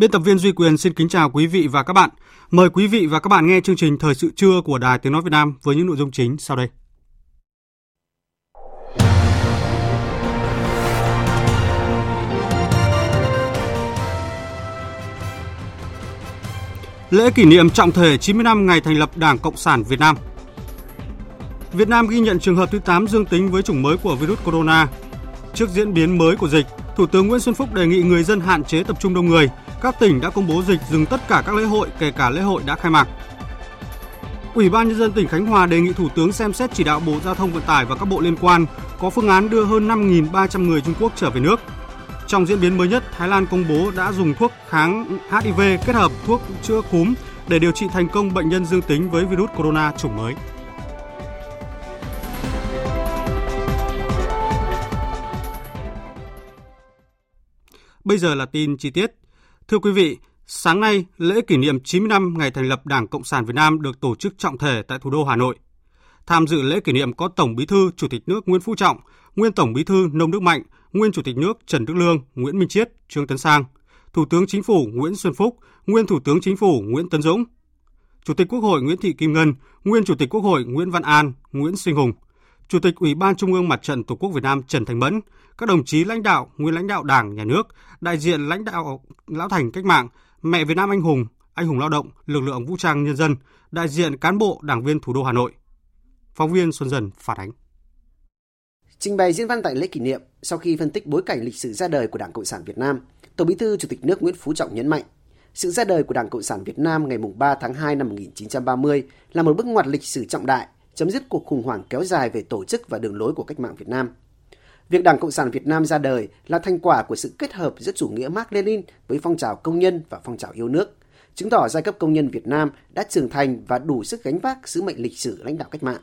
Biên tập viên Duy Quyền xin kính chào quý vị và các bạn. Mời quý vị và các bạn nghe chương trình Thời sự trưa của Đài Tiếng Nói Việt Nam với những nội dung chính sau đây. Lễ kỷ niệm trọng thể 90 năm ngày thành lập Đảng Cộng sản Việt Nam. Việt Nam ghi nhận trường hợp thứ 8 dương tính với chủng mới của virus corona. Trước diễn biến mới của dịch, Thủ tướng Nguyễn Xuân Phúc đề nghị người dân hạn chế tập trung đông người, các tỉnh đã công bố dịch dừng tất cả các lễ hội, kể cả lễ hội đã khai mạc. Ủy ban nhân dân tỉnh Khánh Hòa đề nghị Thủ tướng xem xét chỉ đạo Bộ Giao thông Vận tải và các bộ liên quan có phương án đưa hơn 5.300 người Trung Quốc trở về nước. Trong diễn biến mới nhất, Thái Lan công bố đã dùng thuốc kháng HIV kết hợp thuốc chữa cúm để điều trị thành công bệnh nhân dương tính với virus corona chủng mới. Bây giờ là tin chi tiết. Thưa quý vị, sáng nay, lễ kỷ niệm 90 năm ngày thành lập Đảng Cộng sản Việt Nam được tổ chức trọng thể tại thủ đô Hà Nội. Tham dự lễ kỷ niệm có Tổng Bí thư Chủ tịch nước Nguyễn Phú Trọng, nguyên Tổng Bí thư Nông Đức Mạnh, nguyên Chủ tịch nước Trần Đức Lương, Nguyễn Minh Chiết, Trương Tấn Sang, Thủ tướng Chính phủ Nguyễn Xuân Phúc, nguyên Thủ tướng Chính phủ Nguyễn Tấn Dũng, Chủ tịch Quốc hội Nguyễn Thị Kim Ngân, nguyên Chủ tịch Quốc hội Nguyễn Văn An, Nguyễn Sinh Hùng, Chủ tịch Ủy ban Trung ương Mặt trận Tổ quốc Việt Nam Trần Thành Mẫn, các đồng chí lãnh đạo, nguyên lãnh đạo Đảng, Nhà nước, đại diện lãnh đạo lão thành cách mạng, mẹ Việt Nam anh hùng, anh hùng lao động, lực lượng vũ trang nhân dân, đại diện cán bộ, đảng viên thủ đô Hà Nội. Phóng viên Xuân Dần phản ánh. Trình bày diễn văn tại lễ kỷ niệm, sau khi phân tích bối cảnh lịch sử ra đời của Đảng Cộng sản Việt Nam, Tổng Bí thư Chủ tịch nước Nguyễn Phú Trọng nhấn mạnh, sự ra đời của Đảng Cộng sản Việt Nam ngày 3 tháng 2 năm 1930 là một bước ngoặt lịch sử trọng đại, chấm dứt cuộc khủng hoảng kéo dài về tổ chức và đường lối của cách mạng Việt Nam. Việc Đảng Cộng sản Việt Nam ra đời là thành quả của sự kết hợp giữa chủ nghĩa Mark Lenin với phong trào công nhân và phong trào yêu nước, chứng tỏ giai cấp công nhân Việt Nam đã trưởng thành và đủ sức gánh vác sứ mệnh lịch sử lãnh đạo cách mạng.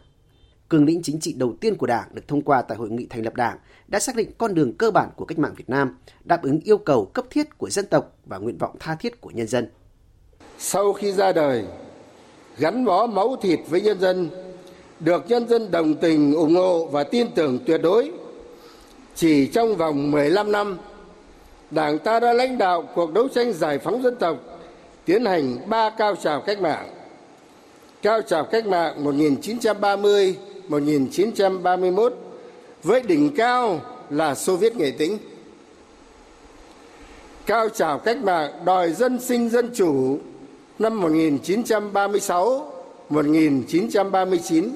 Cương lĩnh chính trị đầu tiên của Đảng được thông qua tại hội nghị thành lập Đảng đã xác định con đường cơ bản của cách mạng Việt Nam, đáp ứng yêu cầu cấp thiết của dân tộc và nguyện vọng tha thiết của nhân dân. Sau khi ra đời, gắn bó máu thịt với nhân dân, được nhân dân đồng tình, ủng hộ và tin tưởng tuyệt đối. Chỉ trong vòng 15 năm, Đảng ta đã lãnh đạo cuộc đấu tranh giải phóng dân tộc, tiến hành ba cao trào cách mạng. Cao trào cách mạng 1930-1931 với đỉnh cao là Xô Viết Nghệ Tĩnh. Cao trào cách mạng đòi dân sinh dân chủ năm 1936-1939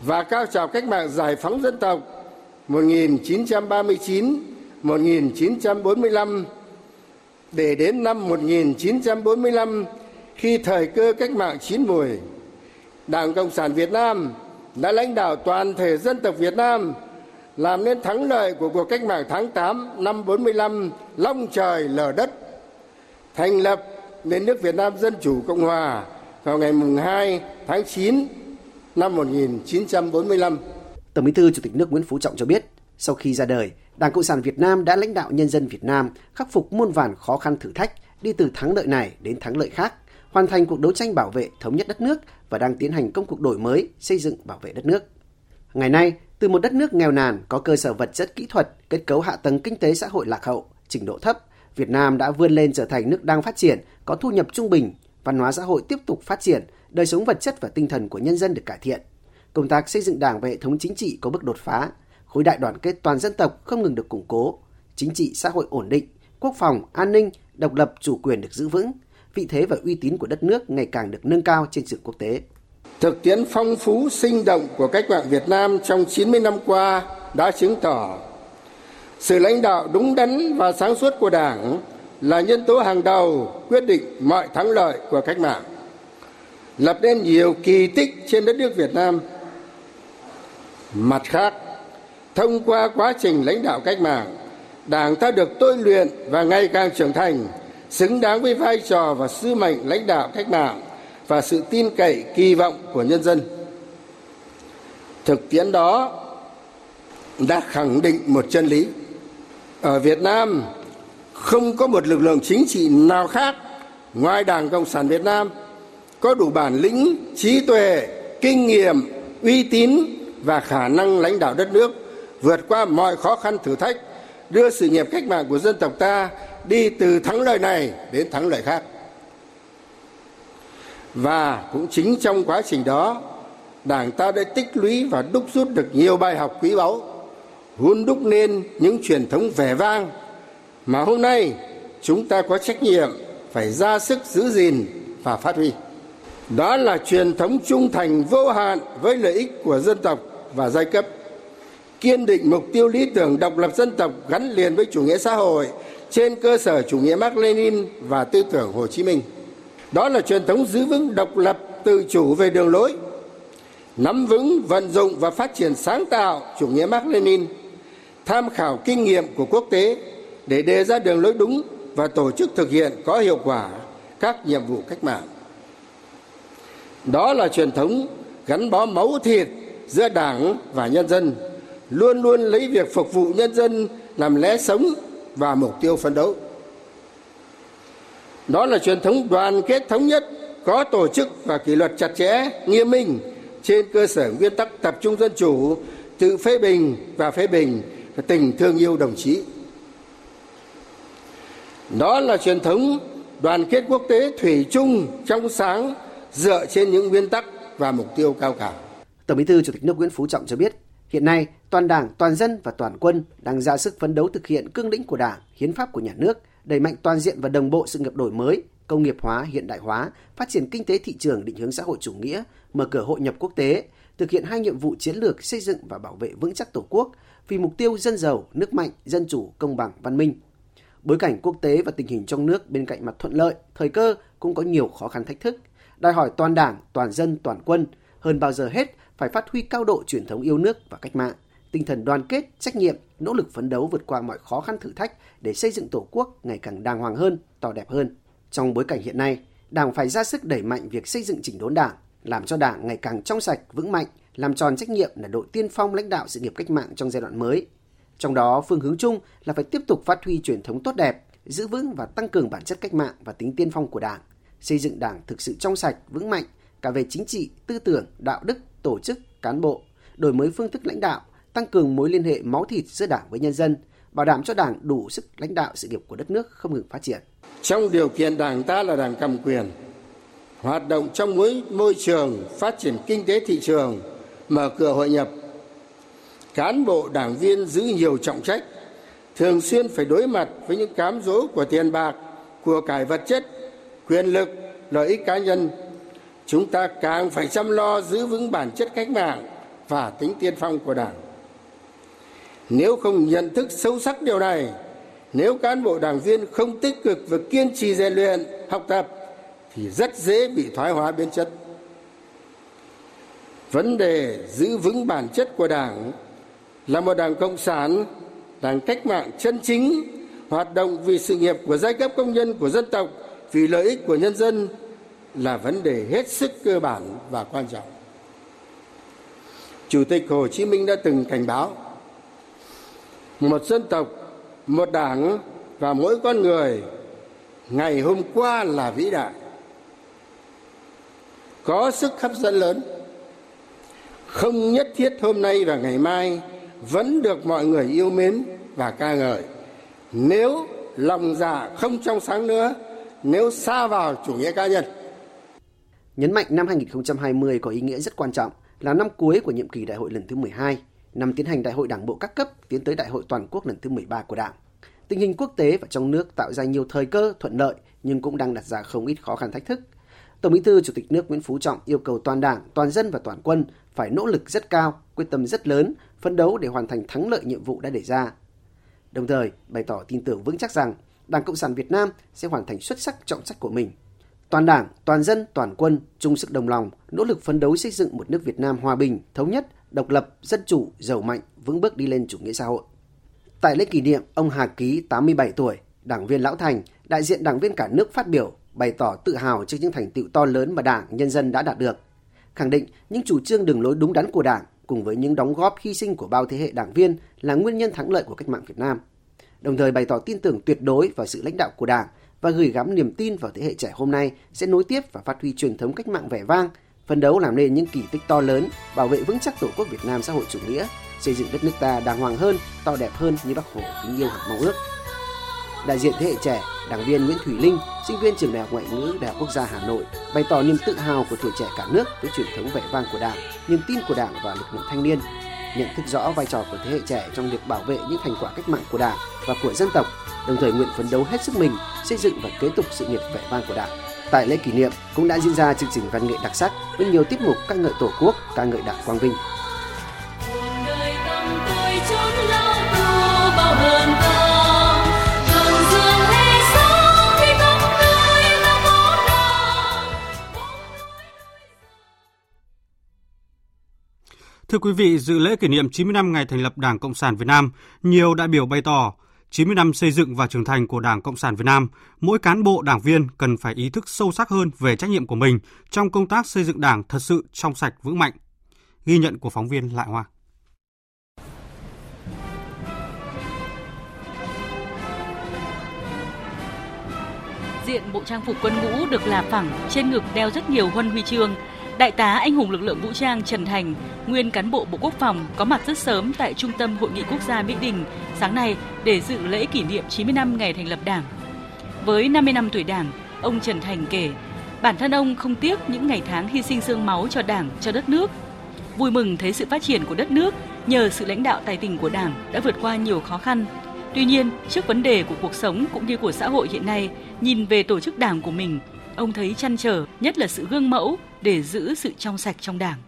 và cao trào cách mạng giải phóng dân tộc 1939-1945 để đến năm 1945 khi thời cơ cách mạng chín mùi, Đảng Cộng sản Việt Nam đã lãnh đạo toàn thể dân tộc Việt Nam làm nên thắng lợi của cuộc cách mạng tháng 8 năm 45 long trời lở đất, thành lập nền nước Việt Nam Dân Chủ Cộng Hòa vào ngày 2 tháng 9 năm 1945. Tổng Bí thư Chủ tịch nước Nguyễn Phú Trọng cho biết, sau khi ra đời, Đảng Cộng sản Việt Nam đã lãnh đạo nhân dân Việt Nam khắc phục muôn vàn khó khăn thử thách, đi từ thắng lợi này đến thắng lợi khác, hoàn thành cuộc đấu tranh bảo vệ thống nhất đất nước và đang tiến hành công cuộc đổi mới, xây dựng bảo vệ đất nước. Ngày nay, từ một đất nước nghèo nàn có cơ sở vật chất kỹ thuật, kết cấu hạ tầng kinh tế xã hội lạc hậu, trình độ thấp, Việt Nam đã vươn lên trở thành nước đang phát triển, có thu nhập trung bình, văn hóa xã hội tiếp tục phát triển, đời sống vật chất và tinh thần của nhân dân được cải thiện. Công tác xây dựng Đảng và hệ thống chính trị có bước đột phá, khối đại đoàn kết toàn dân tộc không ngừng được củng cố, chính trị xã hội ổn định, quốc phòng, an ninh, độc lập, chủ quyền được giữ vững, vị thế và uy tín của đất nước ngày càng được nâng cao trên trường quốc tế. Thực tiễn phong phú sinh động của cách mạng Việt Nam trong 90 năm qua đã chứng tỏ Sự lãnh đạo đúng đắn và sáng suốt của Đảng là nhân tố hàng đầu quyết định mọi thắng lợi của cách mạng. Lập nên nhiều kỳ tích trên đất nước Việt Nam. Mặt khác, thông qua quá trình lãnh đạo cách mạng, Đảng ta được tôi luyện và ngày càng trưởng thành, xứng đáng với vai trò và sứ mệnh lãnh đạo cách mạng và sự tin cậy kỳ vọng của nhân dân. Thực tiễn đó đã khẳng định một chân lý. Ở Việt Nam không có một lực lượng chính trị nào khác ngoài Đảng Cộng sản Việt Nam có đủ bản lĩnh, trí tuệ, kinh nghiệm, uy tín và khả năng lãnh đạo đất nước vượt qua mọi khó khăn thử thách, đưa sự nghiệp cách mạng của dân tộc ta đi từ thắng lợi này đến thắng lợi khác. Và cũng chính trong quá trình đó, Đảng ta đã tích lũy và đúc rút được nhiều bài học quý báu, hun đúc nên những truyền thống vẻ vang mà hôm nay chúng ta có trách nhiệm phải ra sức giữ gìn và phát huy. Đó là truyền thống trung thành vô hạn với lợi ích của dân tộc và giai cấp, kiên định mục tiêu lý tưởng độc lập dân tộc gắn liền với chủ nghĩa xã hội trên cơ sở chủ nghĩa Mark Lenin và tư tưởng Hồ Chí Minh. Đó là truyền thống giữ vững độc lập tự chủ về đường lối, nắm vững, vận dụng và phát triển sáng tạo chủ nghĩa Mark Lenin, tham khảo kinh nghiệm của quốc tế để đề ra đường lối đúng và tổ chức thực hiện có hiệu quả các nhiệm vụ cách mạng. Đó là truyền thống gắn bó máu thịt giữa Đảng và nhân dân, luôn luôn lấy việc phục vụ nhân dân làm lẽ sống và mục tiêu phấn đấu. Đó là truyền thống đoàn kết thống nhất, có tổ chức và kỷ luật chặt chẽ, nghiêm minh trên cơ sở nguyên tắc tập trung dân chủ, tự phê bình và phê bình, tình thương yêu đồng chí. Đó là truyền thống đoàn kết quốc tế thủy chung trong sáng dựa trên những nguyên tắc và mục tiêu cao cả. Tổng Bí thư Chủ tịch nước Nguyễn Phú Trọng cho biết, hiện nay toàn Đảng, toàn dân và toàn quân đang ra sức phấn đấu thực hiện cương lĩnh của Đảng, hiến pháp của nhà nước, đẩy mạnh toàn diện và đồng bộ sự nghiệp đổi mới, công nghiệp hóa, hiện đại hóa, phát triển kinh tế thị trường định hướng xã hội chủ nghĩa, mở cửa hội nhập quốc tế, thực hiện hai nhiệm vụ chiến lược xây dựng và bảo vệ vững chắc Tổ quốc vì mục tiêu dân giàu, nước mạnh, dân chủ, công bằng, văn minh. Bối cảnh quốc tế và tình hình trong nước bên cạnh mặt thuận lợi, thời cơ cũng có nhiều khó khăn thách thức. Đòi hỏi toàn đảng, toàn dân, toàn quân hơn bao giờ hết phải phát huy cao độ truyền thống yêu nước và cách mạng, tinh thần đoàn kết, trách nhiệm, nỗ lực phấn đấu vượt qua mọi khó khăn thử thách để xây dựng Tổ quốc ngày càng đàng hoàng hơn, to đẹp hơn. Trong bối cảnh hiện nay, Đảng phải ra sức đẩy mạnh việc xây dựng chỉnh đốn Đảng, làm cho Đảng ngày càng trong sạch, vững mạnh, làm tròn trách nhiệm là đội tiên phong lãnh đạo sự nghiệp cách mạng trong giai đoạn mới. Trong đó, phương hướng chung là phải tiếp tục phát huy truyền thống tốt đẹp, giữ vững và tăng cường bản chất cách mạng và tính tiên phong của Đảng, xây dựng Đảng thực sự trong sạch, vững mạnh cả về chính trị, tư tưởng, đạo đức, tổ chức, cán bộ, đổi mới phương thức lãnh đạo, tăng cường mối liên hệ máu thịt giữa Đảng với nhân dân, bảo đảm cho Đảng đủ sức lãnh đạo sự nghiệp của đất nước không ngừng phát triển. Trong điều kiện Đảng ta là Đảng cầm quyền, hoạt động trong mối môi trường phát triển kinh tế thị trường, mở cửa hội nhập, cán bộ đảng viên giữ nhiều trọng trách, thường xuyên phải đối mặt với những cám dỗ của tiền bạc, của cải vật chất, quyền lực, lợi ích cá nhân. Chúng ta càng phải chăm lo giữ vững bản chất cách mạng và tính tiên phong của Đảng. Nếu không nhận thức sâu sắc điều này, nếu cán bộ đảng viên không tích cực và kiên trì rèn luyện, học tập thì rất dễ bị thoái hóa biến chất. Vấn đề giữ vững bản chất của Đảng là một đảng cộng sản, đảng cách mạng chân chính, hoạt động vì sự nghiệp của giai cấp công nhân của dân tộc, vì lợi ích của nhân dân là vấn đề hết sức cơ bản và quan trọng. Chủ tịch Hồ Chí Minh đã từng cảnh báo một dân tộc, một đảng và mỗi con người ngày hôm qua là vĩ đại có sức hấp dẫn lớn không nhất thiết hôm nay và ngày mai vẫn được mọi người yêu mến và ca ngợi nếu lòng dạ không trong sáng nữa nếu xa vào chủ nghĩa cá nhân nhấn mạnh năm 2020 có ý nghĩa rất quan trọng là năm cuối của nhiệm kỳ đại hội lần thứ 12 năm tiến hành đại hội đảng bộ các cấp tiến tới đại hội toàn quốc lần thứ 13 của Đảng. Tình hình quốc tế và trong nước tạo ra nhiều thời cơ thuận lợi nhưng cũng đang đặt ra không ít khó khăn thách thức. Tổng Bí thư Chủ tịch nước Nguyễn Phú Trọng yêu cầu toàn Đảng, toàn dân và toàn quân phải nỗ lực rất cao, quyết tâm rất lớn, phấn đấu để hoàn thành thắng lợi nhiệm vụ đã đề ra. đồng thời bày tỏ tin tưởng vững chắc rằng Đảng Cộng sản Việt Nam sẽ hoàn thành xuất sắc trọng trách của mình. Toàn Đảng, toàn dân, toàn quân chung sức đồng lòng, nỗ lực phấn đấu xây dựng một nước Việt Nam hòa bình, thống nhất, độc lập, dân chủ, giàu mạnh, vững bước đi lên chủ nghĩa xã hội. Tại lễ kỷ niệm, ông Hà Ký 87 tuổi, đảng viên lão thành, đại diện đảng viên cả nước phát biểu bày tỏ tự hào trước những thành tựu to lớn mà Đảng, nhân dân đã đạt được, khẳng định những chủ trương đường lối đúng đắn của Đảng cùng với những đóng góp hy sinh của bao thế hệ đảng viên là nguyên nhân thắng lợi của cách mạng Việt Nam. Đồng thời bày tỏ tin tưởng tuyệt đối vào sự lãnh đạo của Đảng và gửi gắm niềm tin vào thế hệ trẻ hôm nay sẽ nối tiếp và phát huy truyền thống cách mạng vẻ vang, phấn đấu làm nên những kỳ tích to lớn, bảo vệ vững chắc Tổ quốc Việt Nam xã hội chủ nghĩa, xây dựng đất nước ta đàng hoàng hơn, to đẹp hơn như Bác Hồ kính yêu hằng mong ước. Đại diện thế hệ trẻ, đảng viên Nguyễn Thủy Linh, sinh viên trường Đại học Ngoại ngữ Đại học Quốc gia Hà Nội bày tỏ niềm tự hào của tuổi trẻ cả nước với truyền thống vẻ vang của Đảng, niềm tin của Đảng và lực lượng thanh niên, nhận thức rõ vai trò của thế hệ trẻ trong việc bảo vệ những thành quả cách mạng của Đảng và của dân tộc, đồng thời nguyện phấn đấu hết sức mình xây dựng và kế tục sự nghiệp vẻ vang của Đảng. Tại lễ kỷ niệm cũng đã diễn ra chương trình văn nghệ đặc sắc với nhiều tiết mục ca ngợi Tổ quốc, ca ngợi Đảng Quang Vinh. Thưa quý vị, dự lễ kỷ niệm 90 năm ngày thành lập Đảng Cộng sản Việt Nam, nhiều đại biểu bày tỏ 90 năm xây dựng và trưởng thành của Đảng Cộng sản Việt Nam, mỗi cán bộ đảng viên cần phải ý thức sâu sắc hơn về trách nhiệm của mình trong công tác xây dựng Đảng thật sự trong sạch vững mạnh. Ghi nhận của phóng viên Lại Hoa. Diện bộ trang phục quân ngũ được là phẳng, trên ngực đeo rất nhiều huân huy chương, Đại tá anh hùng lực lượng vũ trang Trần Thành, nguyên cán bộ Bộ Quốc phòng có mặt rất sớm tại Trung tâm Hội nghị Quốc gia Mỹ Đình sáng nay để dự lễ kỷ niệm 90 năm ngày thành lập Đảng. Với 50 năm tuổi Đảng, ông Trần Thành kể, bản thân ông không tiếc những ngày tháng hy sinh xương máu cho Đảng, cho đất nước. Vui mừng thấy sự phát triển của đất nước nhờ sự lãnh đạo tài tình của Đảng đã vượt qua nhiều khó khăn. Tuy nhiên, trước vấn đề của cuộc sống cũng như của xã hội hiện nay, nhìn về tổ chức Đảng của mình, ông thấy chăn trở nhất là sự gương mẫu để giữ sự trong sạch trong đảng.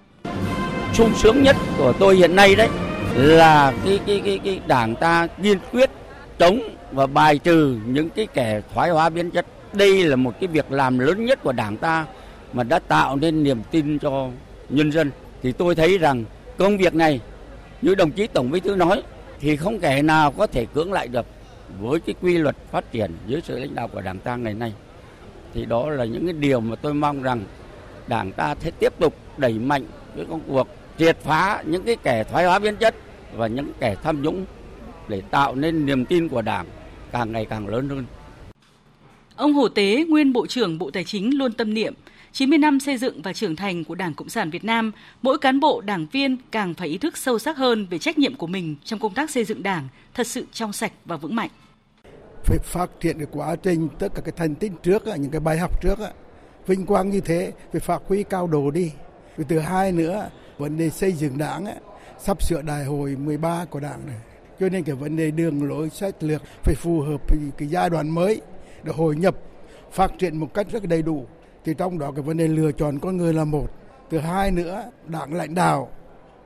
sung sướng nhất của tôi hiện nay đấy là cái cái cái cái đảng ta kiên quyết chống và bài trừ những cái kẻ thoái hóa biến chất. Đây là một cái việc làm lớn nhất của đảng ta mà đã tạo nên niềm tin cho nhân dân. Thì tôi thấy rằng công việc này, như đồng chí tổng bí thư nói, thì không kẻ nào có thể cưỡng lại được với cái quy luật phát triển dưới sự lãnh đạo của đảng ta ngày nay thì đó là những cái điều mà tôi mong rằng đảng ta sẽ tiếp tục đẩy mạnh cái công cuộc triệt phá những cái kẻ thoái hóa biến chất và những kẻ tham nhũng để tạo nên niềm tin của đảng càng ngày càng lớn hơn. Ông Hồ Tế, nguyên Bộ trưởng Bộ Tài chính luôn tâm niệm 90 năm xây dựng và trưởng thành của Đảng Cộng sản Việt Nam, mỗi cán bộ đảng viên càng phải ý thức sâu sắc hơn về trách nhiệm của mình trong công tác xây dựng Đảng thật sự trong sạch và vững mạnh phải phát triển cái quá trình tất cả cái thành tích trước những cái bài học trước vinh quang như thế, phải phát huy cao độ đi. Và thứ hai nữa, vấn đề xây dựng đảng sắp sửa đại hội 13 của đảng này. Cho nên cái vấn đề đường lối sách lược phải phù hợp với cái giai đoạn mới, để hội nhập, phát triển một cách rất đầy đủ. Thì trong đó cái vấn đề lựa chọn con người là một. Thứ hai nữa, đảng lãnh đạo.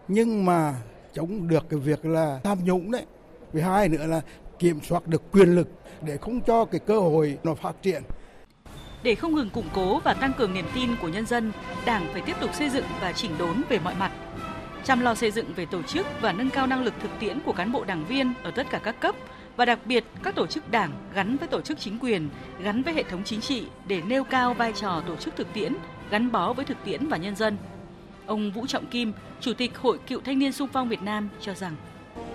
Nhưng mà chống được cái việc là tham nhũng đấy. Thứ hai nữa là kiểm soát được quyền lực, để không cho cái cơ hội nó phát triển. Để không ngừng củng cố và tăng cường niềm tin của nhân dân, Đảng phải tiếp tục xây dựng và chỉnh đốn về mọi mặt. Chăm lo xây dựng về tổ chức và nâng cao năng lực thực tiễn của cán bộ đảng viên ở tất cả các cấp và đặc biệt các tổ chức đảng gắn với tổ chức chính quyền, gắn với hệ thống chính trị để nêu cao vai trò tổ chức thực tiễn, gắn bó với thực tiễn và nhân dân. Ông Vũ Trọng Kim, Chủ tịch Hội Cựu Thanh niên Sung phong Việt Nam cho rằng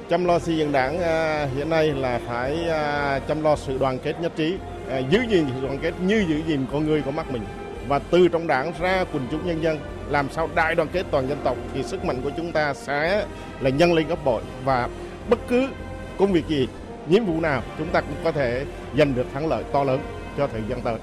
chăm lo xây dựng đảng à, hiện nay là phải à, chăm lo sự đoàn kết nhất trí à, giữ gìn sự đoàn kết như giữ gìn con người của mắt mình và từ trong đảng ra quần chúng nhân dân làm sao đại đoàn kết toàn dân tộc thì sức mạnh của chúng ta sẽ là nhân lên gấp bội và bất cứ công việc gì nhiệm vụ nào chúng ta cũng có thể giành được thắng lợi to lớn cho thời gian tới.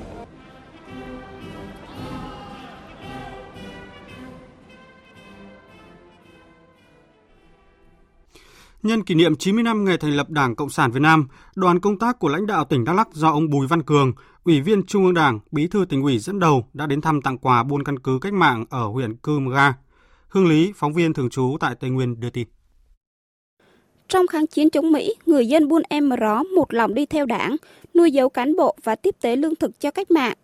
Nhân kỷ niệm 90 năm ngày thành lập Đảng Cộng sản Việt Nam, đoàn công tác của lãnh đạo tỉnh Đắk Lắk do ông Bùi Văn Cường, Ủy viên Trung ương Đảng, Bí thư tỉnh ủy dẫn đầu đã đến thăm tặng quà buôn căn cứ cách mạng ở huyện Cư Mga. Ga. Hương Lý, phóng viên thường trú tại Tây Nguyên đưa tin. Trong kháng chiến chống Mỹ, người dân buôn em ró một lòng đi theo đảng, nuôi dấu cán bộ và tiếp tế lương thực cho cách mạng.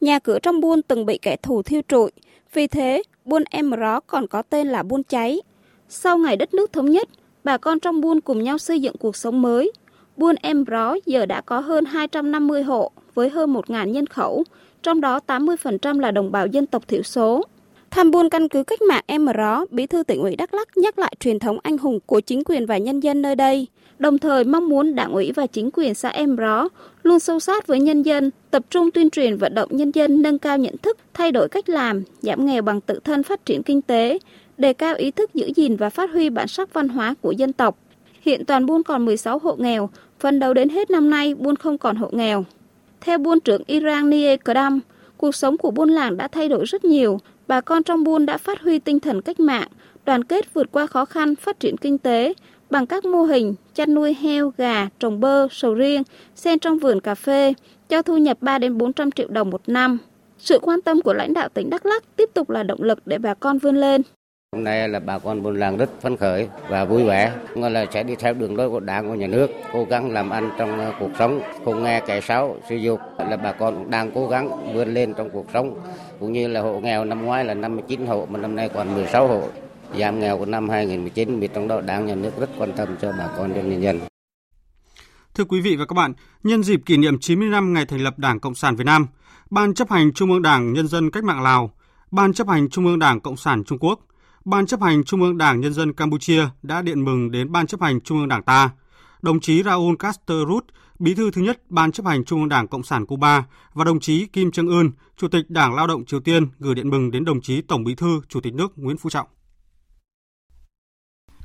Nhà cửa trong buôn từng bị kẻ thù thiêu trụi, vì thế buôn em ró còn có tên là buôn cháy. Sau ngày đất nước thống nhất, bà con trong buôn cùng nhau xây dựng cuộc sống mới. Buôn em ró giờ đã có hơn 250 hộ với hơn 1.000 nhân khẩu, trong đó 80% là đồng bào dân tộc thiểu số. Tham buôn căn cứ cách mạng em ró, Bí thư tỉnh ủy Đắk Lắk nhắc lại truyền thống anh hùng của chính quyền và nhân dân nơi đây, đồng thời mong muốn đảng ủy và chính quyền xã em ró luôn sâu sát với nhân dân, tập trung tuyên truyền vận động nhân dân nâng cao nhận thức, thay đổi cách làm, giảm nghèo bằng tự thân phát triển kinh tế, đề cao ý thức giữ gìn và phát huy bản sắc văn hóa của dân tộc. Hiện toàn buôn còn 16 hộ nghèo, phần đầu đến hết năm nay buôn không còn hộ nghèo. Theo buôn trưởng Iran Nie Kram, cuộc sống của buôn làng đã thay đổi rất nhiều, bà con trong buôn đã phát huy tinh thần cách mạng, đoàn kết vượt qua khó khăn phát triển kinh tế bằng các mô hình chăn nuôi heo, gà, trồng bơ, sầu riêng, xen trong vườn cà phê, cho thu nhập 3 đến 400 triệu đồng một năm. Sự quan tâm của lãnh đạo tỉnh Đắk Lắk tiếp tục là động lực để bà con vươn lên. Hôm nay là bà con buôn làng rất phấn khởi và vui vẻ, là sẽ đi theo đường lối của đảng của nhà nước, cố gắng làm ăn trong ờ, cuộc sống, không nghe kẻ xấu sử dụng là bà con cũng đang cố gắng vươn lên trong cuộc sống, cũng như là hộ nghèo năm ngoái là 59 hộ mà năm nay còn 16 hộ, giảm nghèo của năm 2019 vì trong đó đảng nhà nước rất quan tâm cho bà con trong nhân dân. Thưa quý vị và các bạn, nhân dịp kỷ niệm 90 năm ngày thành lập Đảng Cộng sản Việt Nam, Ban chấp hành Trung ương Đảng Nhân dân Cách mạng Lào, Ban chấp hành Trung ương Đảng Cộng sản Trung Quốc, Ban chấp hành Trung ương Đảng Nhân dân Campuchia đã điện mừng đến Ban chấp hành Trung ương Đảng ta. Đồng chí Raúl Castro Ruz, Bí thư thứ nhất Ban chấp hành Trung ương Đảng Cộng sản Cuba và đồng chí Kim Trương Ưn, Chủ tịch Đảng Lao động Triều Tiên gửi điện mừng đến đồng chí Tổng Bí thư Chủ tịch nước Nguyễn Phú Trọng.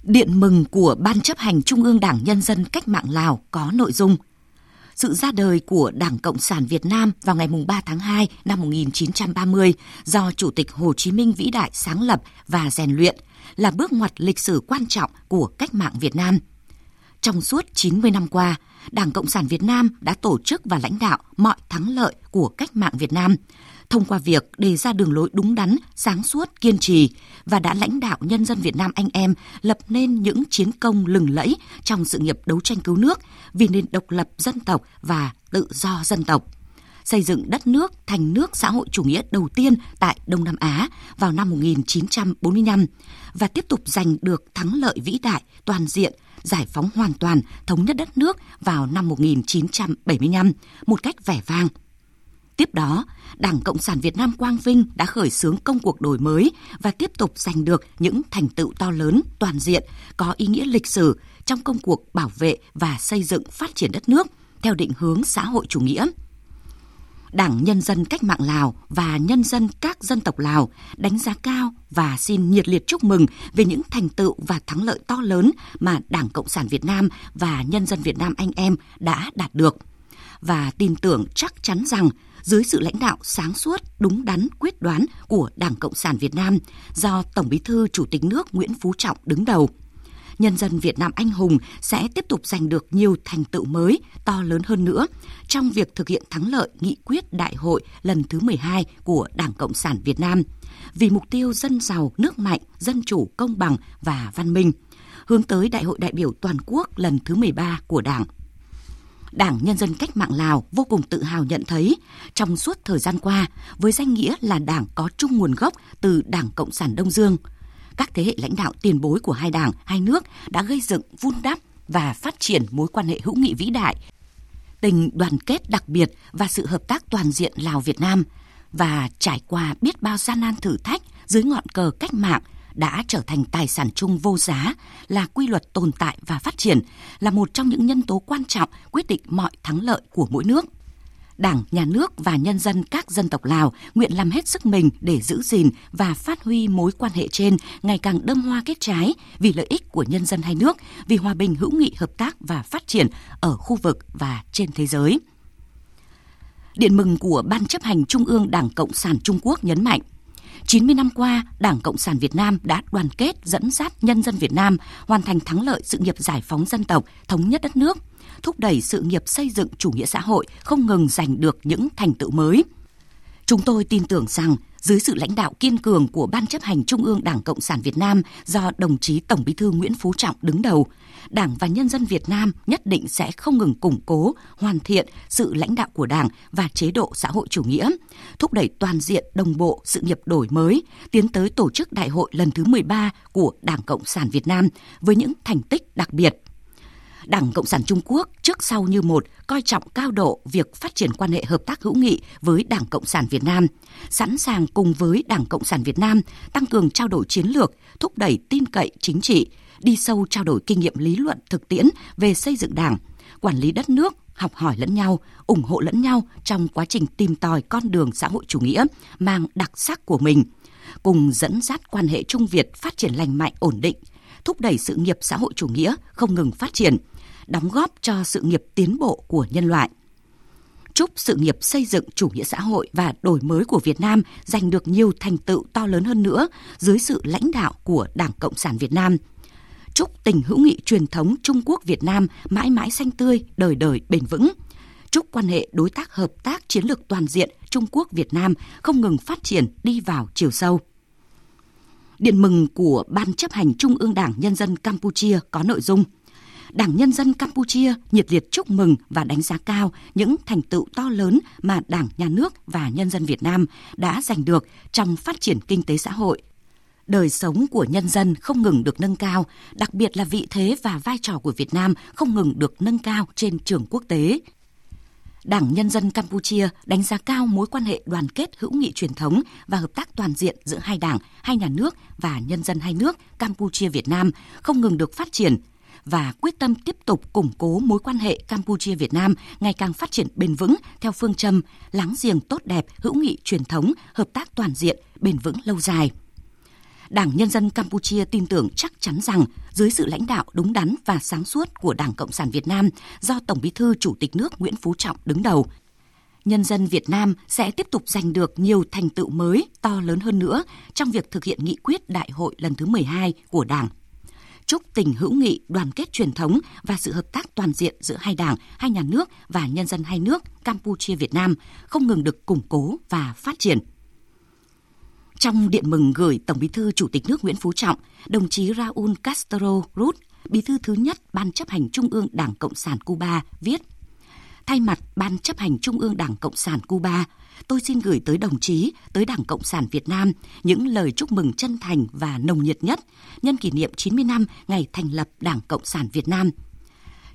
Điện mừng của Ban chấp hành Trung ương Đảng Nhân dân Cách mạng Lào có nội dung sự ra đời của Đảng Cộng sản Việt Nam vào ngày 3 tháng 2 năm 1930 do Chủ tịch Hồ Chí Minh vĩ đại sáng lập và rèn luyện là bước ngoặt lịch sử quan trọng của cách mạng Việt Nam. Trong suốt 90 năm qua, Đảng Cộng sản Việt Nam đã tổ chức và lãnh đạo mọi thắng lợi của cách mạng Việt Nam, thông qua việc đề ra đường lối đúng đắn, sáng suốt, kiên trì và đã lãnh đạo nhân dân Việt Nam anh em lập nên những chiến công lừng lẫy trong sự nghiệp đấu tranh cứu nước vì nền độc lập dân tộc và tự do dân tộc xây dựng đất nước thành nước xã hội chủ nghĩa đầu tiên tại Đông Nam Á vào năm 1945 và tiếp tục giành được thắng lợi vĩ đại, toàn diện, giải phóng hoàn toàn, thống nhất đất nước vào năm 1975 một cách vẻ vang. Tiếp đó, Đảng Cộng sản Việt Nam Quang Vinh đã khởi xướng công cuộc đổi mới và tiếp tục giành được những thành tựu to lớn, toàn diện, có ý nghĩa lịch sử trong công cuộc bảo vệ và xây dựng phát triển đất nước theo định hướng xã hội chủ nghĩa. Đảng Nhân dân Cách mạng Lào và nhân dân các dân tộc Lào đánh giá cao và xin nhiệt liệt chúc mừng về những thành tựu và thắng lợi to lớn mà Đảng Cộng sản Việt Nam và nhân dân Việt Nam anh em đã đạt được và tin tưởng chắc chắn rằng dưới sự lãnh đạo sáng suốt, đúng đắn, quyết đoán của Đảng Cộng sản Việt Nam do Tổng Bí thư Chủ tịch nước Nguyễn Phú Trọng đứng đầu. Nhân dân Việt Nam anh hùng sẽ tiếp tục giành được nhiều thành tựu mới, to lớn hơn nữa trong việc thực hiện thắng lợi nghị quyết đại hội lần thứ 12 của Đảng Cộng sản Việt Nam vì mục tiêu dân giàu, nước mạnh, dân chủ, công bằng và văn minh, hướng tới Đại hội đại biểu toàn quốc lần thứ 13 của Đảng. Đảng Nhân dân Cách mạng Lào vô cùng tự hào nhận thấy trong suốt thời gian qua, với danh nghĩa là đảng có chung nguồn gốc từ Đảng Cộng sản Đông Dương, các thế hệ lãnh đạo tiền bối của hai đảng, hai nước đã gây dựng, vun đắp và phát triển mối quan hệ hữu nghị vĩ đại, tình đoàn kết đặc biệt và sự hợp tác toàn diện Lào-Việt Nam và trải qua biết bao gian nan thử thách dưới ngọn cờ cách mạng – đã trở thành tài sản chung vô giá, là quy luật tồn tại và phát triển, là một trong những nhân tố quan trọng quyết định mọi thắng lợi của mỗi nước. Đảng, Nhà nước và nhân dân các dân tộc Lào nguyện làm hết sức mình để giữ gìn và phát huy mối quan hệ trên ngày càng đâm hoa kết trái vì lợi ích của nhân dân hai nước, vì hòa bình hữu nghị hợp tác và phát triển ở khu vực và trên thế giới. Điện mừng của Ban chấp hành Trung ương Đảng Cộng sản Trung Quốc nhấn mạnh – 90 năm qua, Đảng Cộng sản Việt Nam đã đoàn kết dẫn dắt nhân dân Việt Nam hoàn thành thắng lợi sự nghiệp giải phóng dân tộc, thống nhất đất nước, thúc đẩy sự nghiệp xây dựng chủ nghĩa xã hội không ngừng giành được những thành tựu mới. Chúng tôi tin tưởng rằng dưới sự lãnh đạo kiên cường của Ban chấp hành Trung ương Đảng Cộng sản Việt Nam do đồng chí Tổng Bí thư Nguyễn Phú Trọng đứng đầu, Đảng và nhân dân Việt Nam nhất định sẽ không ngừng củng cố, hoàn thiện sự lãnh đạo của Đảng và chế độ xã hội chủ nghĩa, thúc đẩy toàn diện đồng bộ sự nghiệp đổi mới, tiến tới tổ chức đại hội lần thứ 13 của Đảng Cộng sản Việt Nam với những thành tích đặc biệt. Đảng Cộng sản Trung Quốc trước sau như một coi trọng cao độ việc phát triển quan hệ hợp tác hữu nghị với Đảng Cộng sản Việt Nam, sẵn sàng cùng với Đảng Cộng sản Việt Nam tăng cường trao đổi chiến lược, thúc đẩy tin cậy chính trị, đi sâu trao đổi kinh nghiệm lý luận thực tiễn về xây dựng Đảng, quản lý đất nước, học hỏi lẫn nhau, ủng hộ lẫn nhau trong quá trình tìm tòi con đường xã hội chủ nghĩa mang đặc sắc của mình, cùng dẫn dắt quan hệ Trung Việt phát triển lành mạnh ổn định, thúc đẩy sự nghiệp xã hội chủ nghĩa không ngừng phát triển, đóng góp cho sự nghiệp tiến bộ của nhân loại. Chúc sự nghiệp xây dựng chủ nghĩa xã hội và đổi mới của Việt Nam giành được nhiều thành tựu to lớn hơn nữa dưới sự lãnh đạo của Đảng Cộng sản Việt Nam. Chúc tình hữu nghị truyền thống Trung Quốc Việt Nam mãi mãi xanh tươi, đời đời bền vững. Chúc quan hệ đối tác hợp tác chiến lược toàn diện Trung Quốc Việt Nam không ngừng phát triển đi vào chiều sâu. Điện mừng của Ban chấp hành Trung ương Đảng Nhân dân Campuchia có nội dung – Đảng Nhân dân Campuchia nhiệt liệt chúc mừng và đánh giá cao những thành tựu to lớn mà Đảng, Nhà nước và nhân dân Việt Nam đã giành được trong phát triển kinh tế xã hội. Đời sống của nhân dân không ngừng được nâng cao, đặc biệt là vị thế và vai trò của Việt Nam không ngừng được nâng cao trên trường quốc tế. Đảng Nhân dân Campuchia đánh giá cao mối quan hệ đoàn kết hữu nghị truyền thống và hợp tác toàn diện giữa hai đảng, hai nhà nước và nhân dân hai nước Campuchia Việt Nam không ngừng được phát triển, và quyết tâm tiếp tục củng cố mối quan hệ Campuchia-Việt Nam ngày càng phát triển bền vững theo phương châm láng giềng tốt đẹp, hữu nghị truyền thống, hợp tác toàn diện, bền vững lâu dài. Đảng Nhân dân Campuchia tin tưởng chắc chắn rằng dưới sự lãnh đạo đúng đắn và sáng suốt của Đảng Cộng sản Việt Nam do Tổng Bí thư Chủ tịch nước Nguyễn Phú Trọng đứng đầu, nhân dân Việt Nam sẽ tiếp tục giành được nhiều thành tựu mới to lớn hơn nữa trong việc thực hiện nghị quyết đại hội lần thứ 12 của Đảng chúc tình hữu nghị, đoàn kết truyền thống và sự hợp tác toàn diện giữa hai đảng, hai nhà nước và nhân dân hai nước Campuchia Việt Nam không ngừng được củng cố và phát triển. Trong điện mừng gửi Tổng Bí thư Chủ tịch nước Nguyễn Phú Trọng, đồng chí Raúl Castro Ruz, Bí thư thứ nhất Ban chấp hành Trung ương Đảng Cộng sản Cuba viết Thay mặt Ban chấp hành Trung ương Đảng Cộng sản Cuba, tôi xin gửi tới đồng chí, tới Đảng Cộng sản Việt Nam những lời chúc mừng chân thành và nồng nhiệt nhất nhân kỷ niệm 90 năm ngày thành lập Đảng Cộng sản Việt Nam.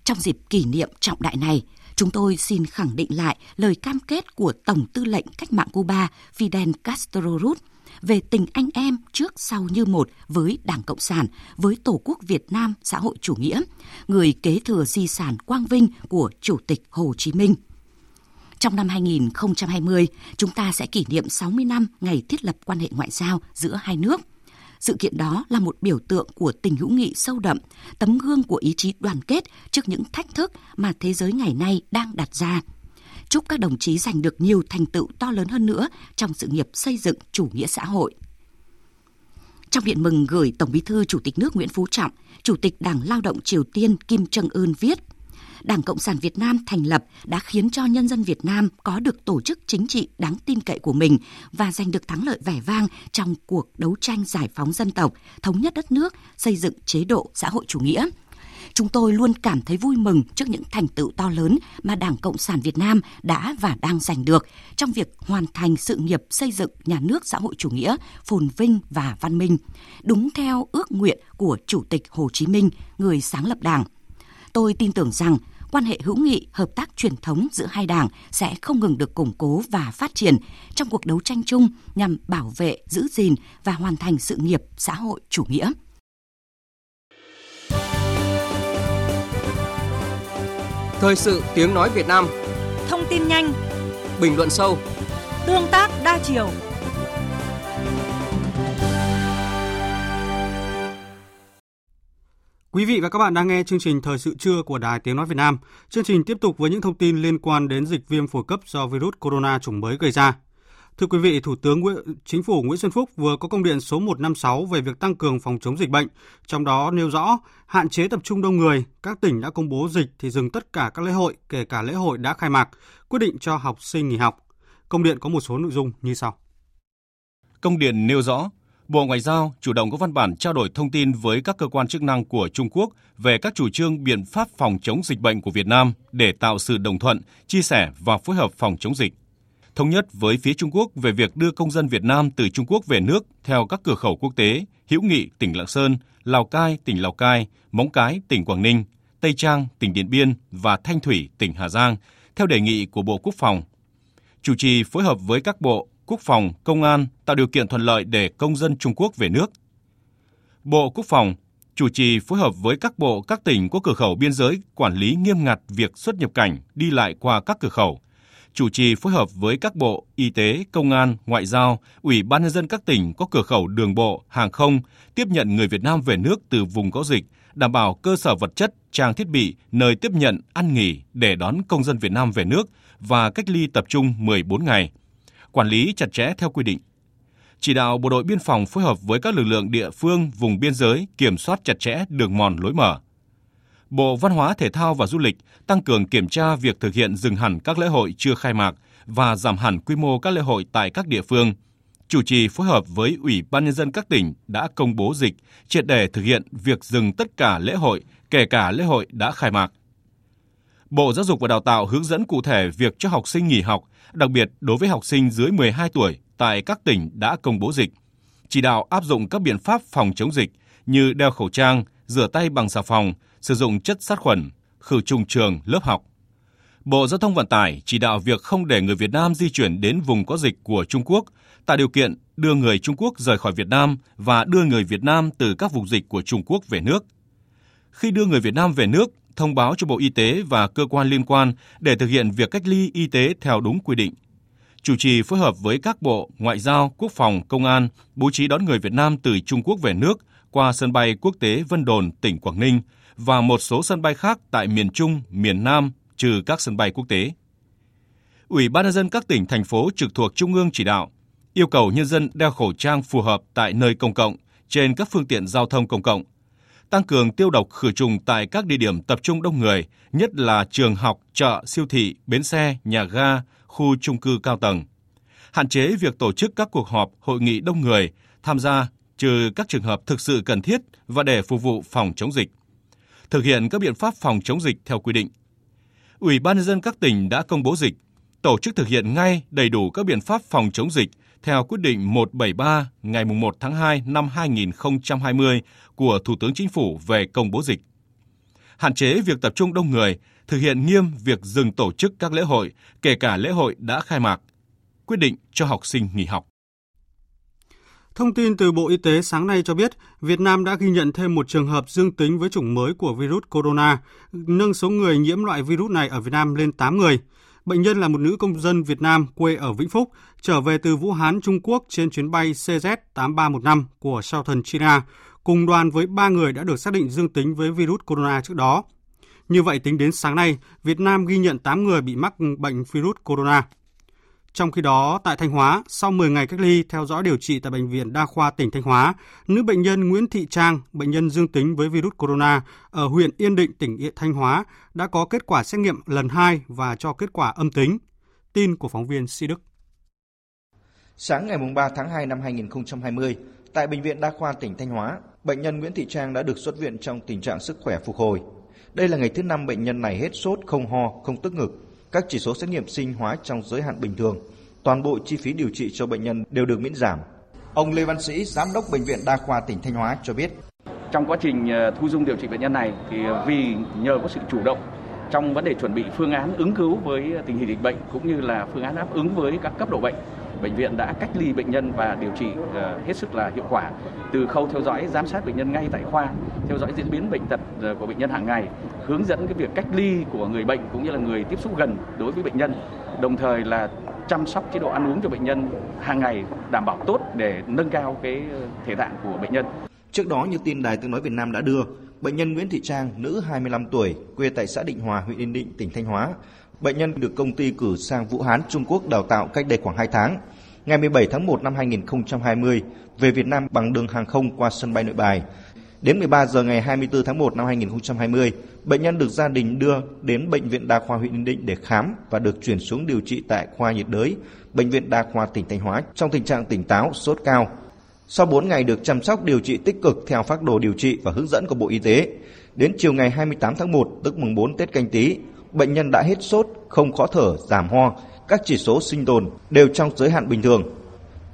Trong dịp kỷ niệm trọng đại này, chúng tôi xin khẳng định lại lời cam kết của Tổng tư lệnh Cách mạng Cuba Fidel Castro Ruz về tình anh em trước sau như một với Đảng Cộng sản, với Tổ quốc Việt Nam xã hội chủ nghĩa, người kế thừa di sản quang vinh của Chủ tịch Hồ Chí Minh. Trong năm 2020, chúng ta sẽ kỷ niệm 60 năm ngày thiết lập quan hệ ngoại giao giữa hai nước. Sự kiện đó là một biểu tượng của tình hữu nghị sâu đậm, tấm gương của ý chí đoàn kết trước những thách thức mà thế giới ngày nay đang đặt ra. Chúc các đồng chí giành được nhiều thành tựu to lớn hơn nữa trong sự nghiệp xây dựng chủ nghĩa xã hội. Trong điện mừng gửi Tổng Bí thư Chủ tịch nước Nguyễn Phú Trọng, Chủ tịch Đảng Lao động Triều Tiên Kim Trân Ưn viết: Đảng Cộng sản Việt Nam thành lập đã khiến cho nhân dân Việt Nam có được tổ chức chính trị đáng tin cậy của mình và giành được thắng lợi vẻ vang trong cuộc đấu tranh giải phóng dân tộc, thống nhất đất nước, xây dựng chế độ xã hội chủ nghĩa chúng tôi luôn cảm thấy vui mừng trước những thành tựu to lớn mà Đảng Cộng sản Việt Nam đã và đang giành được trong việc hoàn thành sự nghiệp xây dựng nhà nước xã hội chủ nghĩa phồn vinh và văn minh, đúng theo ước nguyện của Chủ tịch Hồ Chí Minh, người sáng lập Đảng. Tôi tin tưởng rằng quan hệ hữu nghị, hợp tác truyền thống giữa hai đảng sẽ không ngừng được củng cố và phát triển trong cuộc đấu tranh chung nhằm bảo vệ, giữ gìn và hoàn thành sự nghiệp xã hội chủ nghĩa. Thời sự tiếng nói Việt Nam. Thông tin nhanh. Bình luận sâu. Tương tác đa chiều Quý vị và các bạn đang nghe chương trình Thời sự trưa của Đài Tiếng Nói Việt Nam. Chương trình tiếp tục với những thông tin liên quan đến dịch viêm phổi cấp do virus corona chủng mới gây ra. Thưa quý vị, Thủ tướng Nguyễn, Chính phủ Nguyễn Xuân Phúc vừa có công điện số 156 về việc tăng cường phòng chống dịch bệnh, trong đó nêu rõ hạn chế tập trung đông người, các tỉnh đã công bố dịch thì dừng tất cả các lễ hội, kể cả lễ hội đã khai mạc, quyết định cho học sinh nghỉ học. Công điện có một số nội dung như sau. Công điện nêu rõ, Bộ Ngoại giao chủ động có văn bản trao đổi thông tin với các cơ quan chức năng của Trung Quốc về các chủ trương biện pháp phòng chống dịch bệnh của Việt Nam để tạo sự đồng thuận, chia sẻ và phối hợp phòng chống dịch. Thống nhất với phía Trung Quốc về việc đưa công dân Việt Nam từ Trung Quốc về nước theo các cửa khẩu quốc tế Hữu Nghị tỉnh Lạng Sơn, Lào Cai tỉnh Lào Cai, Móng Cái tỉnh Quảng Ninh, Tây Trang tỉnh Điện Biên và Thanh Thủy tỉnh Hà Giang theo đề nghị của Bộ Quốc phòng. Chủ trì phối hợp với các bộ Quốc phòng, Công an tạo điều kiện thuận lợi để công dân Trung Quốc về nước. Bộ Quốc phòng chủ trì phối hợp với các bộ các tỉnh có cửa khẩu biên giới quản lý nghiêm ngặt việc xuất nhập cảnh đi lại qua các cửa khẩu. Chủ trì phối hợp với các bộ Y tế, Công an, Ngoại giao, Ủy ban nhân dân các tỉnh có cửa khẩu đường bộ, hàng không tiếp nhận người Việt Nam về nước từ vùng có dịch, đảm bảo cơ sở vật chất, trang thiết bị, nơi tiếp nhận, ăn nghỉ để đón công dân Việt Nam về nước và cách ly tập trung 14 ngày – quản lý chặt chẽ theo quy định. Chỉ đạo bộ đội biên phòng phối hợp với các lực lượng địa phương vùng biên giới kiểm soát chặt chẽ đường mòn lối mở. Bộ Văn hóa Thể thao và Du lịch tăng cường kiểm tra việc thực hiện dừng hẳn các lễ hội chưa khai mạc và giảm hẳn quy mô các lễ hội tại các địa phương. Chủ trì phối hợp với Ủy ban nhân dân các tỉnh đã công bố dịch, triệt để thực hiện việc dừng tất cả lễ hội, kể cả lễ hội đã khai mạc. Bộ Giáo dục và Đào tạo hướng dẫn cụ thể việc cho học sinh nghỉ học đặc biệt đối với học sinh dưới 12 tuổi tại các tỉnh đã công bố dịch, chỉ đạo áp dụng các biện pháp phòng chống dịch như đeo khẩu trang, rửa tay bằng xà phòng, sử dụng chất sát khuẩn, khử trùng trường, lớp học. Bộ Giao thông Vận tải chỉ đạo việc không để người Việt Nam di chuyển đến vùng có dịch của Trung Quốc, tạo điều kiện đưa người Trung Quốc rời khỏi Việt Nam và đưa người Việt Nam từ các vùng dịch của Trung Quốc về nước. Khi đưa người Việt Nam về nước, thông báo cho Bộ Y tế và cơ quan liên quan để thực hiện việc cách ly y tế theo đúng quy định. Chủ trì phối hợp với các bộ Ngoại giao, Quốc phòng, Công an bố trí đón người Việt Nam từ Trung Quốc về nước qua sân bay quốc tế Vân Đồn, tỉnh Quảng Ninh và một số sân bay khác tại miền Trung, miền Nam trừ các sân bay quốc tế. Ủy ban nhân dân các tỉnh thành phố trực thuộc trung ương chỉ đạo yêu cầu nhân dân đeo khẩu trang phù hợp tại nơi công cộng, trên các phương tiện giao thông công cộng, tăng cường tiêu độc khử trùng tại các địa điểm tập trung đông người, nhất là trường học, chợ, siêu thị, bến xe, nhà ga, khu trung cư cao tầng. Hạn chế việc tổ chức các cuộc họp, hội nghị đông người, tham gia trừ các trường hợp thực sự cần thiết và để phục vụ phòng chống dịch. Thực hiện các biện pháp phòng chống dịch theo quy định. Ủy ban nhân dân các tỉnh đã công bố dịch, tổ chức thực hiện ngay đầy đủ các biện pháp phòng chống dịch theo quyết định 173 ngày 1 tháng 2 năm 2020 của Thủ tướng Chính phủ về công bố dịch. Hạn chế việc tập trung đông người, thực hiện nghiêm việc dừng tổ chức các lễ hội, kể cả lễ hội đã khai mạc. Quyết định cho học sinh nghỉ học. Thông tin từ Bộ Y tế sáng nay cho biết, Việt Nam đã ghi nhận thêm một trường hợp dương tính với chủng mới của virus corona, nâng số người nhiễm loại virus này ở Việt Nam lên 8 người. Bệnh nhân là một nữ công dân Việt Nam quê ở Vĩnh Phúc, trở về từ Vũ Hán, Trung Quốc trên chuyến bay CZ8315 của Southern China, cùng đoàn với 3 người đã được xác định dương tính với virus corona trước đó. Như vậy, tính đến sáng nay, Việt Nam ghi nhận 8 người bị mắc bệnh virus corona. Trong khi đó, tại Thanh Hóa, sau 10 ngày cách ly theo dõi điều trị tại Bệnh viện Đa khoa tỉnh Thanh Hóa, nữ bệnh nhân Nguyễn Thị Trang, bệnh nhân dương tính với virus corona ở huyện Yên Định, tỉnh Thanh Hóa, đã có kết quả xét nghiệm lần 2 và cho kết quả âm tính. Tin của phóng viên Si Đức. Sáng ngày 3 tháng 2 năm 2020, tại Bệnh viện Đa khoa tỉnh Thanh Hóa, bệnh nhân Nguyễn Thị Trang đã được xuất viện trong tình trạng sức khỏe phục hồi. Đây là ngày thứ năm bệnh nhân này hết sốt, không ho, không tức ngực, các chỉ số xét nghiệm sinh hóa trong giới hạn bình thường. Toàn bộ chi phí điều trị cho bệnh nhân đều được miễn giảm. Ông Lê Văn Sĩ, Giám đốc Bệnh viện Đa khoa tỉnh Thanh Hóa cho biết. Trong quá trình ờ, thu dung điều trị bệnh nhân này thì ờ, vì nhờ có sự chủ động trong vấn đề chuẩn bị phương án ứng cứu với ờ, tình hình dịch bệnh cũng như là phương án đáp ứng với các cấp độ bệnh bệnh viện đã cách ly bệnh nhân và điều trị ờ, hết sức là hiệu quả từ khâu theo dõi giám sát bệnh nhân ngay tại khoa theo dõi diễn biến bệnh tật ờ, của bệnh nhân hàng ngày hướng dẫn cái việc cách ly của người bệnh cũng như là người tiếp xúc gần đối với bệnh nhân đồng thời là chăm sóc chế độ ăn uống cho bệnh nhân hàng ngày đảm bảo tốt để nâng cao cái ờ, thể trạng của bệnh nhân. Trước đó như tin Đài Tiếng nói Việt Nam đã đưa, bệnh nhân Nguyễn Thị Trang, nữ 25 tuổi, quê tại xã Định Hòa, huyện Yên Định, tỉnh Thanh Hóa. Bệnh nhân được công ty cử sang Vũ Hán, Trung Quốc đào tạo cách đây khoảng 2 tháng ngày 17 tháng 1 năm 2020 về Việt Nam bằng đường hàng không qua sân bay Nội Bài. Đến 13 giờ ngày 24 tháng 1 năm 2020, bệnh nhân được gia đình đưa đến Bệnh viện Đa khoa huyện Yên Định để khám và được chuyển xuống điều trị tại khoa nhiệt đới, Bệnh viện Đa khoa tỉnh Thanh Hóa trong tình trạng tỉnh táo, sốt cao. Sau 4 ngày được chăm sóc điều trị tích cực theo phác đồ điều trị và hướng dẫn của Bộ Y tế, đến chiều ngày 28 tháng 1, tức mùng 4 Tết canh tí, bệnh nhân đã hết sốt, không khó thở, giảm ho, các chỉ số sinh tồn đều trong giới hạn bình thường.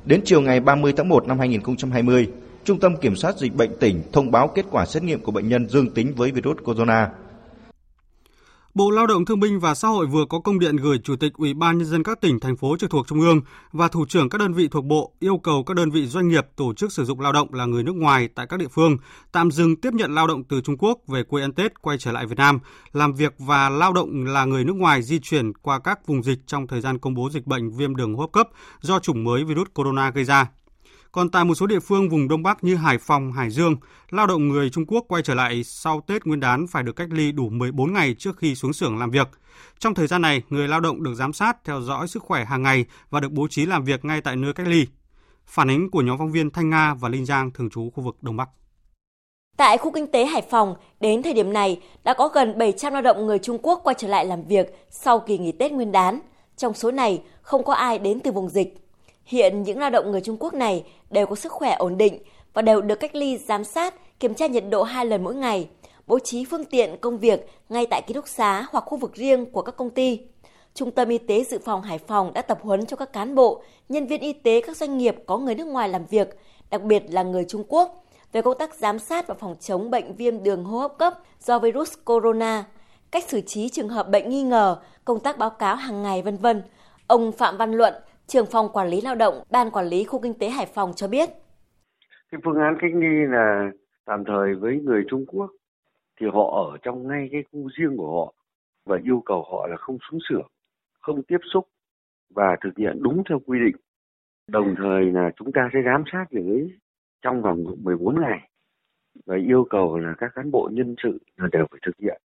Đến chiều ngày 30 tháng 1 năm 2020, Trung tâm Kiểm soát Dịch bệnh tỉnh thông báo kết quả xét nghiệm của bệnh nhân dương tính với virus corona. Bộ Lao động Thương binh và Xã hội vừa có công điện gửi Chủ tịch Ủy ban nhân dân các tỉnh thành phố trực thuộc Trung ương và thủ trưởng các đơn vị thuộc bộ yêu cầu các đơn vị doanh nghiệp tổ chức sử dụng lao động là người nước ngoài tại các địa phương tạm dừng tiếp nhận lao động từ Trung Quốc về quê ăn Tết quay trở lại Việt Nam, làm việc và lao động là người nước ngoài di chuyển qua các vùng dịch trong thời gian công bố dịch bệnh viêm đường hô hấp cấp do chủng mới virus corona gây ra. Còn tại một số địa phương vùng Đông Bắc như Hải Phòng, Hải Dương, lao động người Trung Quốc quay trở lại sau Tết Nguyên đán phải được cách ly đủ 14 ngày trước khi xuống xưởng làm việc. Trong thời gian này, người lao động được giám sát, theo dõi sức khỏe hàng ngày và được bố trí làm việc ngay tại nơi cách ly. Phản ánh của nhóm phóng viên Thanh Nga và Linh Giang thường trú khu vực Đông Bắc. Tại khu kinh tế Hải Phòng, đến thời điểm này đã có gần 700 lao động người Trung Quốc quay trở lại làm việc sau kỳ nghỉ Tết Nguyên đán. Trong số này, không có ai đến từ vùng dịch. Hiện những lao động người Trung Quốc này đều có sức khỏe ổn định và đều được cách ly giám sát, kiểm tra nhiệt độ hai lần mỗi ngày, bố trí phương tiện công việc ngay tại ký túc xá hoặc khu vực riêng của các công ty. Trung tâm Y tế Dự phòng Hải Phòng đã tập huấn cho các cán bộ, nhân viên y tế các doanh nghiệp có người nước ngoài làm việc, đặc biệt là người Trung Quốc, về công tác giám sát và phòng chống bệnh viêm đường hô hấp cấp do virus corona, cách xử trí trường hợp bệnh nghi ngờ, công tác báo cáo hàng ngày vân vân. Ông Phạm Văn Luận, trưởng phòng quản lý lao động, ban quản lý khu kinh tế Hải Phòng cho biết. Cái phương án cách ly là tạm thời với người Trung Quốc thì họ ở trong ngay cái khu riêng của họ và yêu cầu họ là không xuống xưởng, không tiếp xúc và thực hiện đúng theo quy định. Đồng thời là chúng ta sẽ giám sát việc trong vòng 14 ngày và yêu cầu là các cán bộ nhân sự là đều phải thực hiện.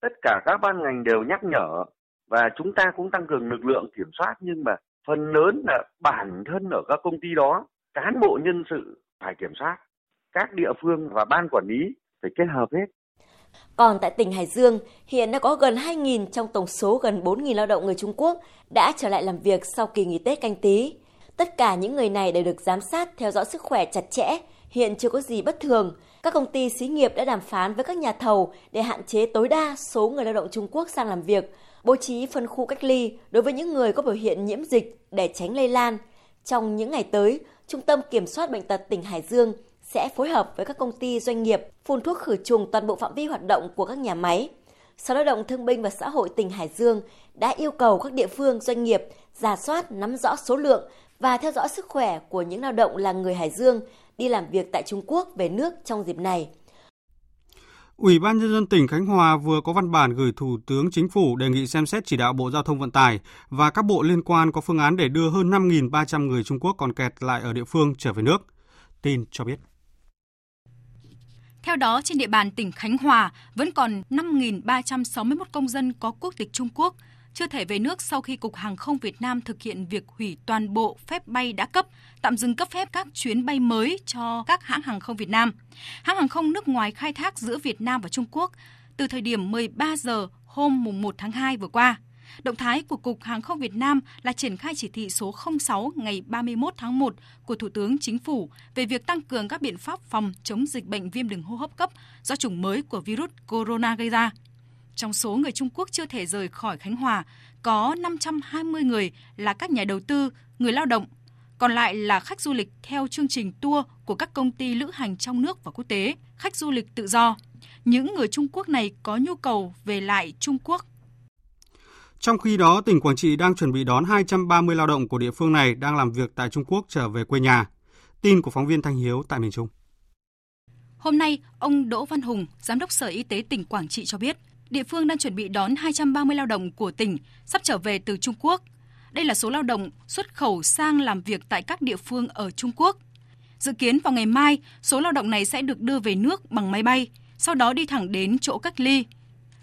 Tất cả các ban ngành đều nhắc nhở và chúng ta cũng tăng cường lực lượng kiểm soát nhưng mà phần lớn là bản thân ở các công ty đó cán bộ nhân sự phải kiểm soát các địa phương và ban quản lý phải kết hợp hết còn tại tỉnh Hải Dương, hiện đã có gần 2.000 trong tổng số gần 4.000 lao động người Trung Quốc đã trở lại làm việc sau kỳ nghỉ Tết canh tí. Tất cả những người này đều được giám sát theo dõi sức khỏe chặt chẽ, hiện chưa có gì bất thường. Các công ty xí nghiệp đã đàm phán với các nhà thầu để hạn chế tối đa số người lao động Trung Quốc sang làm việc, bố trí phân khu cách ly đối với những người có biểu hiện nhiễm dịch để tránh lây lan. Trong những ngày tới, Trung tâm Kiểm soát Bệnh tật tỉnh Hải Dương sẽ phối hợp với các công ty doanh nghiệp phun thuốc khử trùng toàn bộ phạm vi hoạt động của các nhà máy. Sở Lao động Thương binh và Xã hội tỉnh Hải Dương đã yêu cầu các địa phương doanh nghiệp giả soát nắm rõ số lượng và theo dõi sức khỏe của những lao động là người Hải Dương đi làm việc tại Trung Quốc về nước trong dịp này. Ủy ban nhân dân tỉnh Khánh Hòa vừa có văn bản gửi Thủ tướng Chính phủ đề nghị xem xét chỉ đạo Bộ Giao thông Vận tải và các bộ liên quan có phương án để đưa hơn 5.300 người Trung Quốc còn kẹt lại ở địa phương trở về nước. Tin cho biết. Theo đó, trên địa bàn tỉnh Khánh Hòa vẫn còn 5.361 công dân có quốc tịch Trung Quốc chưa thể về nước sau khi Cục Hàng không Việt Nam thực hiện việc hủy toàn bộ phép bay đã cấp, tạm dừng cấp phép các chuyến bay mới cho các hãng hàng không Việt Nam. Hãng hàng không nước ngoài khai thác giữa Việt Nam và Trung Quốc từ thời điểm 13 giờ hôm mùng 1 tháng 2 vừa qua. Động thái của Cục Hàng không Việt Nam là triển khai chỉ thị số 06 ngày 31 tháng 1 của Thủ tướng Chính phủ về việc tăng cường các biện pháp phòng chống dịch bệnh viêm đường hô hấp cấp do chủng mới của virus corona gây ra. Trong số người Trung Quốc chưa thể rời khỏi Khánh Hòa, có 520 người là các nhà đầu tư, người lao động, còn lại là khách du lịch theo chương trình tour của các công ty lữ hành trong nước và quốc tế, khách du lịch tự do. Những người Trung Quốc này có nhu cầu về lại Trung Quốc. Trong khi đó, tỉnh Quảng Trị đang chuẩn bị đón 230 lao động của địa phương này đang làm việc tại Trung Quốc trở về quê nhà. Tin của phóng viên Thanh Hiếu tại miền Trung. Hôm nay, ông Đỗ Văn Hùng, Giám đốc Sở Y tế tỉnh Quảng Trị cho biết, địa phương đang chuẩn bị đón 230 lao động của tỉnh sắp trở về từ Trung Quốc. Đây là số lao động xuất khẩu sang làm việc tại các địa phương ở Trung Quốc. Dự kiến vào ngày mai, số lao động này sẽ được đưa về nước bằng máy bay, sau đó đi thẳng đến chỗ cách ly.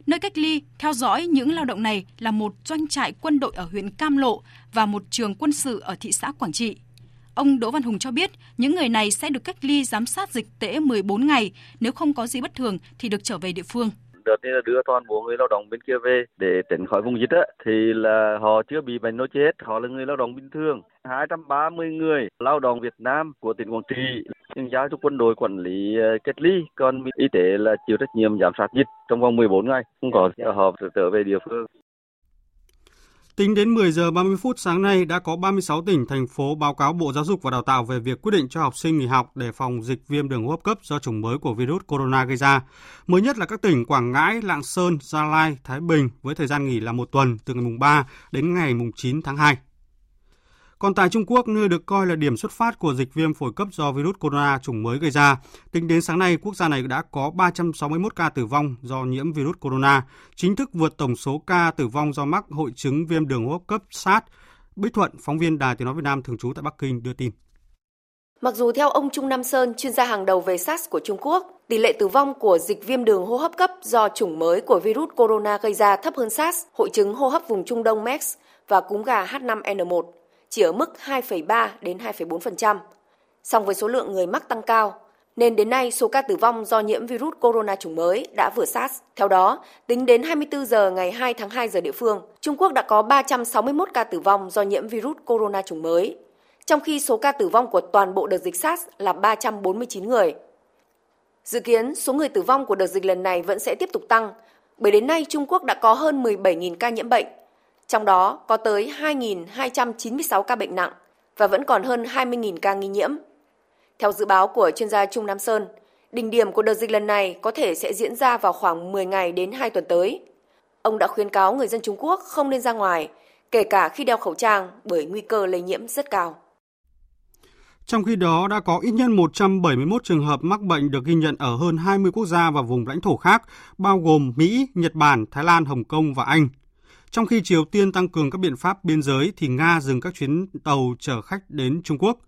Nơi cách ly theo dõi những lao động này là một doanh trại quân đội ở huyện Cam Lộ và một trường quân sự ở thị xã Quảng Trị. Ông Đỗ Văn Hùng cho biết những người này sẽ được cách ly giám sát dịch tễ 14 ngày, nếu không có gì bất thường thì được trở về địa phương đợt này là đưa toàn bộ người lao động bên kia về để tránh khỏi vùng dịch á thì là họ chưa bị bệnh nó chết, họ là người lao động bình thường. 230 người lao động Việt Nam của tỉnh Quảng Trị nhưng giao cho quân đội quản lý ờ, cách ly, còn y tế là chịu trách nhiệm giám sát dịch trong vòng 14 ngày, không có họp trở về địa phương. Tính đến 10 giờ 30 phút sáng nay đã có 36 tỉnh, thành phố báo cáo Bộ Giáo dục và Đào tạo về việc quyết định cho học sinh nghỉ học để phòng dịch viêm đường hô hấp cấp do chủng mới của virus corona gây ra. Mới nhất là các tỉnh Quảng Ngãi, Lạng Sơn, Gia Lai, Thái Bình với thời gian nghỉ là một tuần từ ngày mùng 3 đến ngày mùng 9 tháng 2. Còn tại Trung Quốc, nơi được coi là điểm xuất phát của dịch viêm phổi cấp do virus corona chủng mới gây ra, tính đến sáng nay, quốc gia này đã có 361 ca tử vong do nhiễm virus corona, chính thức vượt tổng số ca tử vong do mắc hội chứng viêm đường hô hấp cấp SARS. Bích Thuận, phóng viên Đài Tiếng Nói Việt Nam thường trú tại Bắc Kinh đưa tin. Mặc dù theo ông Trung Nam Sơn, chuyên gia hàng đầu về SARS của Trung Quốc, tỷ lệ tử vong của dịch viêm đường hô hấp cấp do chủng mới của virus corona gây ra thấp hơn SARS, hội chứng hô hấp vùng Trung Đông MERS và cúm gà H5N1 chỉ ở mức 2,3 đến 2,4%. Song với số lượng người mắc tăng cao, nên đến nay số ca tử vong do nhiễm virus corona chủng mới đã vượt SARS. Theo đó, tính đến 24 giờ ngày 2 tháng 2 giờ địa phương, Trung Quốc đã có 361 ca tử vong do nhiễm virus corona chủng mới, trong khi số ca tử vong của toàn bộ đợt dịch SARS là 349 người. Dự kiến, số người tử vong của đợt dịch lần này vẫn sẽ tiếp tục tăng, bởi đến nay Trung Quốc đã có hơn 17.000 ca nhiễm bệnh, trong đó có tới 2.296 ca bệnh nặng và vẫn còn hơn 20.000 ca nghi nhiễm. Theo dự báo của chuyên gia Trung Nam Sơn, đỉnh điểm của đợt dịch lần này có thể sẽ diễn ra vào khoảng 10 ngày đến 2 tuần tới. Ông đã khuyến cáo người dân Trung Quốc không nên ra ngoài, kể cả khi đeo khẩu trang bởi nguy cơ lây nhiễm rất cao. Trong khi đó, đã có ít nhất 171 trường hợp mắc bệnh được ghi nhận ở hơn 20 quốc gia và vùng lãnh thổ khác, bao gồm Mỹ, Nhật Bản, Thái Lan, Hồng Kông và Anh. Trong khi Triều Tiên tăng cường các biện pháp biên giới thì Nga dừng các chuyến tàu chở khách đến Trung Quốc.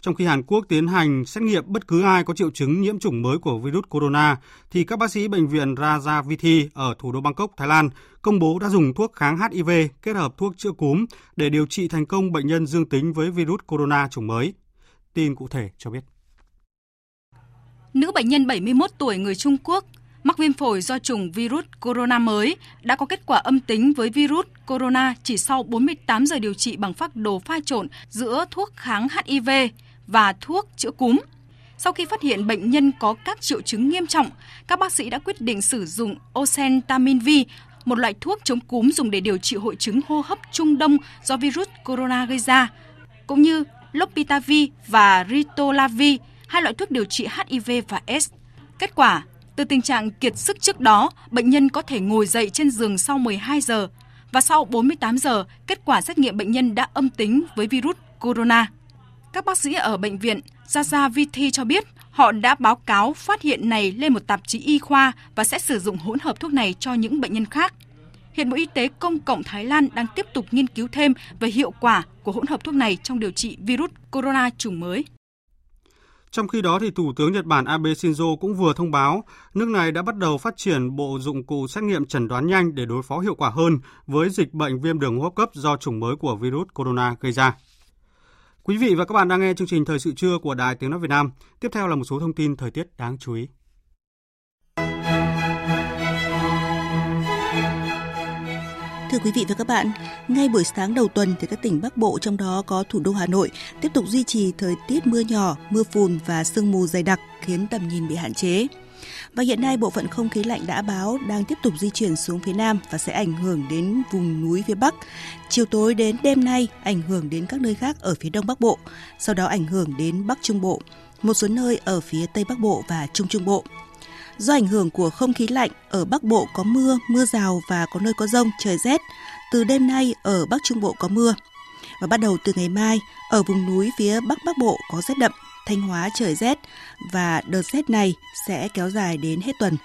Trong khi Hàn Quốc tiến hành xét nghiệm bất cứ ai có triệu chứng nhiễm chủng mới của virus corona, thì các bác sĩ bệnh viện Rajavithi ở thủ đô Bangkok, Thái Lan công bố đã dùng thuốc kháng HIV kết hợp thuốc chữa cúm để điều trị thành công bệnh nhân dương tính với virus corona chủng mới. Tin cụ thể cho biết. Nữ bệnh nhân 71 tuổi người Trung Quốc mắc viêm phổi do chủng virus corona mới đã có kết quả âm tính với virus corona chỉ sau 48 giờ điều trị bằng phác đồ pha trộn giữa thuốc kháng HIV và thuốc chữa cúm. Sau khi phát hiện bệnh nhân có các triệu chứng nghiêm trọng, các bác sĩ đã quyết định sử dụng oseltamivir, một loại thuốc chống cúm dùng để điều trị hội chứng hô hấp trung đông do virus corona gây ra, cũng như lopitavir và ritolavir, hai loại thuốc điều trị HIV và S. Kết quả, từ tình trạng kiệt sức trước đó, bệnh nhân có thể ngồi dậy trên giường sau 12 giờ và sau 48 giờ, kết quả xét nghiệm bệnh nhân đã âm tính với virus corona. Các bác sĩ ở bệnh viện Jajaviti cho biết họ đã báo cáo phát hiện này lên một tạp chí y khoa và sẽ sử dụng hỗn hợp thuốc này cho những bệnh nhân khác. Hiện Bộ Y tế Công cộng Thái Lan đang tiếp tục nghiên cứu thêm về hiệu quả của hỗn hợp thuốc này trong điều trị virus corona chủng mới. Trong khi đó, thì Thủ tướng Nhật Bản Abe Shinzo cũng vừa thông báo nước này đã bắt đầu phát triển bộ dụng cụ xét nghiệm chẩn đoán nhanh để đối phó hiệu quả hơn với dịch bệnh viêm đường hô hấp cấp do chủng mới của virus corona gây ra. Quý vị và các bạn đang nghe chương trình Thời sự trưa của Đài Tiếng Nói Việt Nam. Tiếp theo là một số thông tin thời tiết đáng chú ý. Thưa quý vị và các bạn, ngay buổi sáng đầu tuần thì các tỉnh Bắc Bộ trong đó có thủ đô Hà Nội tiếp tục duy trì thời tiết mưa nhỏ, mưa phùn và sương mù dày đặc khiến tầm nhìn bị hạn chế. Và hiện nay bộ phận không khí lạnh đã báo đang tiếp tục di chuyển xuống phía Nam và sẽ ảnh hưởng đến vùng núi phía Bắc. Chiều tối đến đêm nay ảnh hưởng đến các nơi khác ở phía Đông Bắc Bộ, sau đó ảnh hưởng đến Bắc Trung Bộ, một số nơi ở phía Tây Bắc Bộ và Trung Trung Bộ. Do ảnh hưởng của không khí lạnh, ở Bắc Bộ có mưa, mưa rào và có nơi có rông, trời rét. Từ đêm nay ở Bắc Trung Bộ có mưa. Và bắt đầu từ ngày mai, ở vùng núi phía Bắc Bắc Bộ có rét đậm, Thanh Hóa trời rét và đợt rét này sẽ kéo dài đến hết tuần.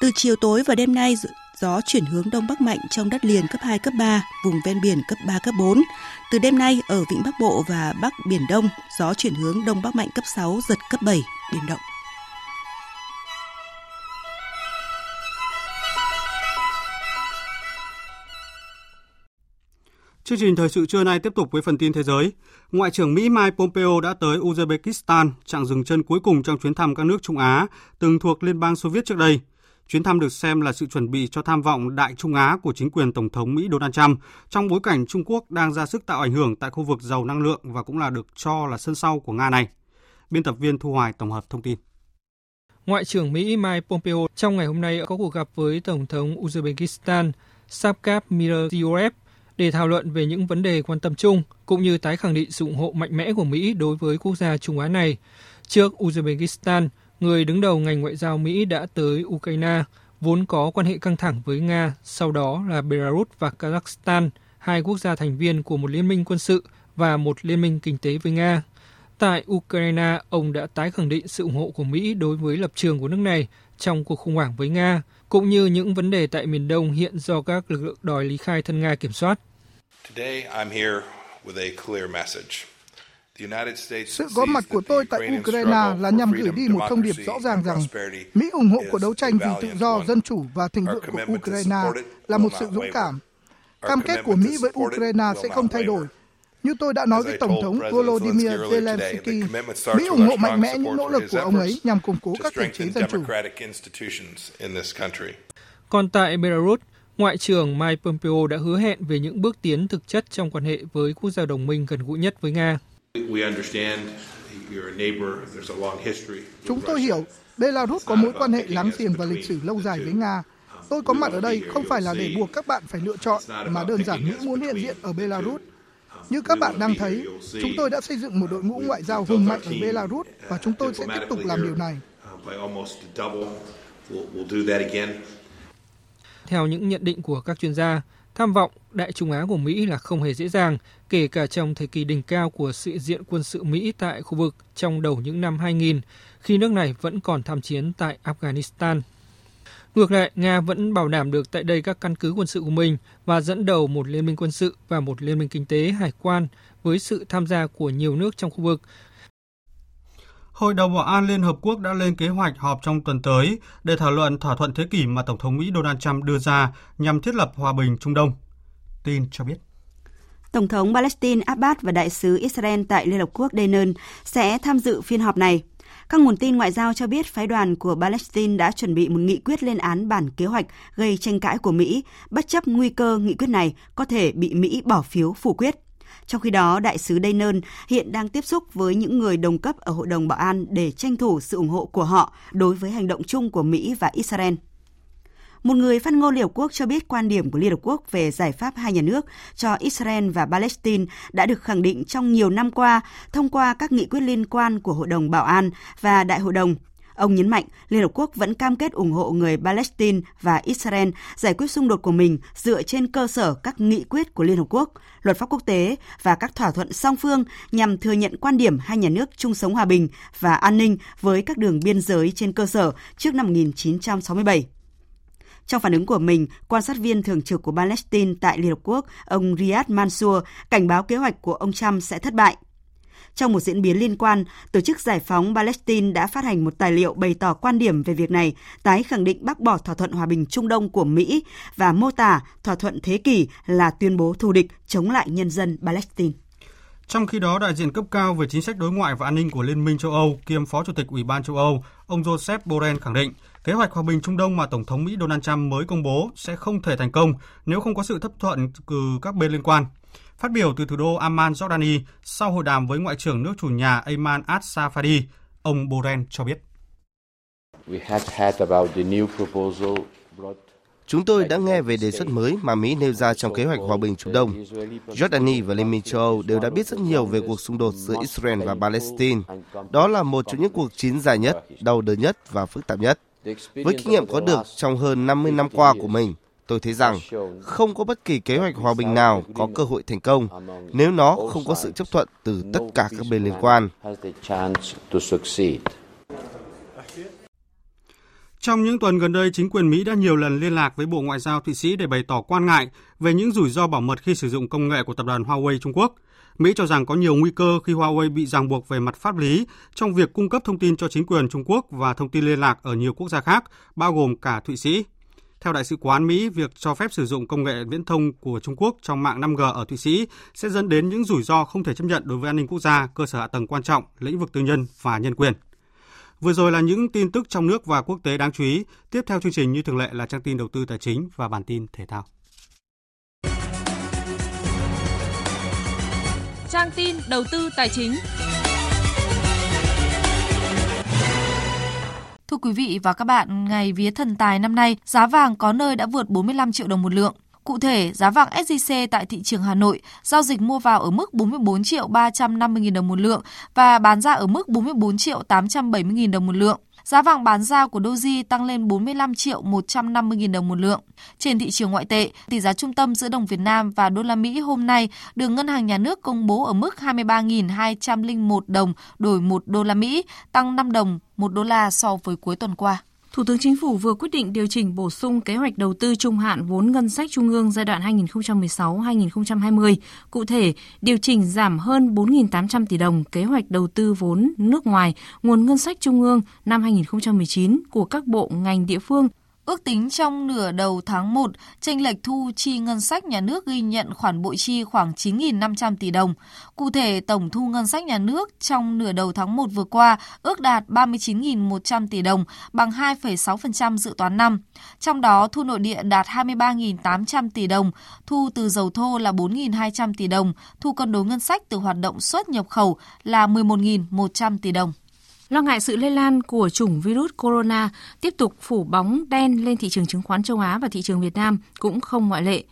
Từ chiều tối và đêm nay, gió chuyển hướng đông bắc mạnh trong đất liền cấp 2, cấp 3, vùng ven biển cấp 3, cấp 4. Từ đêm nay ở vịnh Bắc Bộ và Bắc Biển Đông, gió chuyển hướng đông bắc mạnh cấp 6, giật cấp 7, biển động. Chương trình thời sự trưa nay tiếp tục với phần tin thế giới. Ngoại trưởng Mỹ Mike Pompeo đã tới Uzbekistan, chặng dừng chân cuối cùng trong chuyến thăm các nước Trung Á từng thuộc Liên bang Xô Viết trước đây. Chuyến thăm được xem là sự chuẩn bị cho tham vọng Đại Trung Á của chính quyền Tổng thống Mỹ Donald Trump trong bối cảnh Trung Quốc đang ra sức tạo ảnh hưởng tại khu vực giàu năng lượng và cũng là được cho là sân sau của Nga này. Biên tập viên Thu Hoài tổng hợp thông tin. Ngoại trưởng Mỹ Mike Pompeo trong ngày hôm nay có cuộc gặp với Tổng thống Uzbekistan Shavkat Mirziyoyev để thảo luận về những vấn đề quan tâm chung, cũng như tái khẳng định sự ủng hộ mạnh mẽ của Mỹ đối với quốc gia Trung Á này. Trước Uzbekistan, người đứng đầu ngành ngoại giao Mỹ đã tới Ukraine, vốn có quan hệ căng thẳng với Nga, sau đó là Belarus và Kazakhstan, hai quốc gia thành viên của một liên minh quân sự và một liên minh kinh tế với Nga. Tại Ukraine, ông đã tái khẳng định sự ủng hộ của Mỹ đối với lập trường của nước này trong cuộc khủng hoảng với Nga, cũng như những vấn đề tại miền Đông hiện do các lực lượng đòi lý khai thân Nga kiểm soát. Sự có mặt của tôi tại Ukraine là nhằm gửi đi một thông điệp rõ ràng rằng Mỹ ủng hộ cuộc đấu tranh vì tự do, dân chủ và thịnh vượng của Ukraine là một sự dũng cảm. Cam kết của Mỹ với Ukraine sẽ không thay đổi. Như tôi đã nói với Tổng thống Volodymyr Zelensky, Mỹ ủng hộ mạnh mẽ những nỗ lực của ông ấy nhằm củng cố các thể chế dân chủ. Còn tại Belarus, Ngoại trưởng Mike Pompeo đã hứa hẹn về những bước tiến thực chất trong quan hệ với quốc gia đồng minh gần gũi nhất với Nga. Chúng tôi hiểu Belarus có mối quan hệ láng giềng và lịch sử lâu dài với Nga. Tôi có mặt ở đây không phải là để buộc các bạn phải lựa chọn, mà đơn giản Mỹ muốn hiện diện ở Belarus. Như các bạn đang thấy, chúng tôi đã xây dựng một đội ngũ ngoại giao hùng mạnh ở Belarus và chúng tôi sẽ tiếp tục làm điều này. Theo những nhận định của các chuyên gia, tham vọng Đại Trung Á của Mỹ là không hề dễ dàng, kể cả trong thời kỳ đỉnh cao của sự diện quân sự Mỹ tại khu vực trong đầu những năm 2000, khi nước này vẫn còn tham chiến tại Afghanistan. Ngược lại, Nga vẫn bảo đảm được tại đây các căn cứ quân sự của mình và dẫn đầu một liên minh quân sự và một liên minh kinh tế hải quan với sự tham gia của nhiều nước trong khu vực. Hội đồng Bảo an Liên Hợp Quốc đã lên kế hoạch họp trong tuần tới để thảo luận thỏa thuận thế kỷ mà Tổng thống Mỹ Donald Trump đưa ra nhằm thiết lập hòa bình Trung Đông. Tin cho biết. Tổng thống Palestine Abbas và đại sứ Israel tại Liên Hợp Quốc Danon sẽ tham dự phiên họp này. Các nguồn tin ngoại giao cho biết phái đoàn của Palestine đã chuẩn bị một nghị quyết lên án bản kế hoạch gây tranh cãi của Mỹ, bất chấp nguy cơ nghị quyết này có thể bị Mỹ bỏ phiếu phủ quyết. Trong khi đó, đại sứ Daynon hiện đang tiếp xúc với những người đồng cấp ở Hội đồng Bảo an để tranh thủ sự ủng hộ của họ đối với hành động chung của Mỹ và Israel. Một người phát ngôn Liên Hợp Quốc cho biết quan điểm của Liên Hợp Quốc về giải pháp hai nhà nước cho Israel và Palestine đã được khẳng định trong nhiều năm qua thông qua các nghị quyết liên quan của Hội đồng Bảo an và Đại hội đồng. Ông nhấn mạnh Liên Hợp Quốc vẫn cam kết ủng hộ người Palestine và Israel giải quyết xung đột của mình dựa trên cơ sở các nghị quyết của Liên Hợp Quốc, luật pháp quốc tế và các thỏa thuận song phương nhằm thừa nhận quan điểm hai nhà nước chung sống hòa bình và an ninh với các đường biên giới trên cơ sở trước năm 1967. Trong phản ứng của mình, quan sát viên thường trực của Palestine tại Liên Hợp Quốc, ông Riyad Mansour, cảnh báo kế hoạch của ông Trump sẽ thất bại. Trong một diễn biến liên quan, Tổ chức Giải phóng Palestine đã phát hành một tài liệu bày tỏ quan điểm về việc này, tái khẳng định bác bỏ thỏa thuận hòa bình Trung Đông của Mỹ và mô tả thỏa thuận thế kỷ là tuyên bố thù địch chống lại nhân dân Palestine. Trong khi đó, đại diện cấp cao về chính sách đối ngoại và an ninh của Liên minh châu Âu kiêm Phó Chủ tịch Ủy ban châu Âu, ông Joseph Borrell khẳng định kế hoạch hòa bình Trung Đông mà Tổng thống Mỹ Donald Trump mới công bố sẽ không thể thành công nếu không có sự chấp thuận từ các bên liên quan. Phát biểu từ thủ đô Amman, Jordani, sau hội đàm với Ngoại trưởng nước chủ nhà Ayman al-Safadi, ông Borrell cho biết. Chúng tôi đã nghe về đề xuất mới mà Mỹ nêu ra trong kế hoạch hòa bình Trung Đông. Jordani và Liên minh châu Âu đều đã biết rất nhiều về cuộc xung đột giữa Israel và Palestine. Đó là một trong những cuộc chiến dài nhất, đau đớn nhất và phức tạp nhất. Với kinh nghiệm có được trong hơn 50 năm qua của mình, tôi thấy rằng không có bất kỳ kế hoạch hòa bình nào có cơ hội thành công nếu nó không có sự chấp thuận từ tất cả các bên liên quan. Trong những tuần gần đây, chính quyền Mỹ đã nhiều lần liên lạc với Bộ Ngoại giao Thụy Sĩ để bày tỏ quan ngại về những rủi ro bảo mật khi sử dụng công nghệ của tập đoàn Huawei Trung Quốc. Mỹ cho rằng có nhiều nguy cơ khi Huawei bị ràng buộc về mặt pháp lý trong việc cung cấp thông tin cho chính quyền Trung Quốc và thông tin liên lạc ở nhiều quốc gia khác, bao gồm cả Thụy Sĩ. Theo Đại sứ quán Mỹ, việc cho phép sử dụng công nghệ viễn thông của Trung Quốc trong mạng 5G ở Thụy Sĩ sẽ dẫn đến những rủi ro không thể chấp nhận đối với an ninh quốc gia, cơ sở hạ tầng quan trọng, lĩnh vực tư nhân và nhân quyền. Vừa rồi là những tin tức trong nước và quốc tế đáng chú ý. Tiếp theo chương trình như thường lệ là trang tin đầu tư tài chính và bản tin thể thao. Trang tin đầu tư tài chính. Thưa quý vị và các bạn, ngày vía thần tài năm nay, giá vàng có nơi đã vượt 45 triệu đồng một lượng. Cụ thể, giá vàng SJC tại thị trường Hà Nội giao dịch mua vào ở mức 44 triệu 350 000 đồng một lượng và bán ra ở mức 44 triệu 870 000 đồng một lượng. Giá vàng bán ra của Doji tăng lên 45 triệu 150 000 đồng một lượng. Trên thị trường ngoại tệ, tỷ giá trung tâm giữa đồng Việt Nam và đô la Mỹ hôm nay được Ngân hàng Nhà nước công bố ở mức 23.201 đồng đổi 1 đô la Mỹ, tăng 5 đồng 1 đô la so với cuối tuần qua. Thủ tướng Chính phủ vừa quyết định điều chỉnh bổ sung kế hoạch đầu tư trung hạn vốn ngân sách trung ương giai đoạn 2016-2020. Cụ thể, điều chỉnh giảm hơn 4.800 tỷ đồng kế hoạch đầu tư vốn nước ngoài nguồn ngân sách trung ương năm 2019 của các bộ ngành địa phương Ước tính trong nửa đầu tháng 1, tranh lệch thu chi ngân sách nhà nước ghi nhận khoản bội chi khoảng 9.500 tỷ đồng. Cụ thể, tổng thu ngân sách nhà nước trong nửa đầu tháng 1 vừa qua ước đạt 39.100 tỷ đồng, bằng 2,6% dự toán năm. Trong đó, thu nội địa đạt 23.800 tỷ đồng, thu từ dầu thô là 4.200 tỷ đồng, thu cân đối ngân sách từ hoạt động xuất nhập khẩu là 11.100 tỷ đồng. Lo ngại sự lây lan của chủng virus corona tiếp tục phủ bóng đen lên thị trường chứng khoán châu Á và thị trường Việt Nam cũng không ngoại lệ.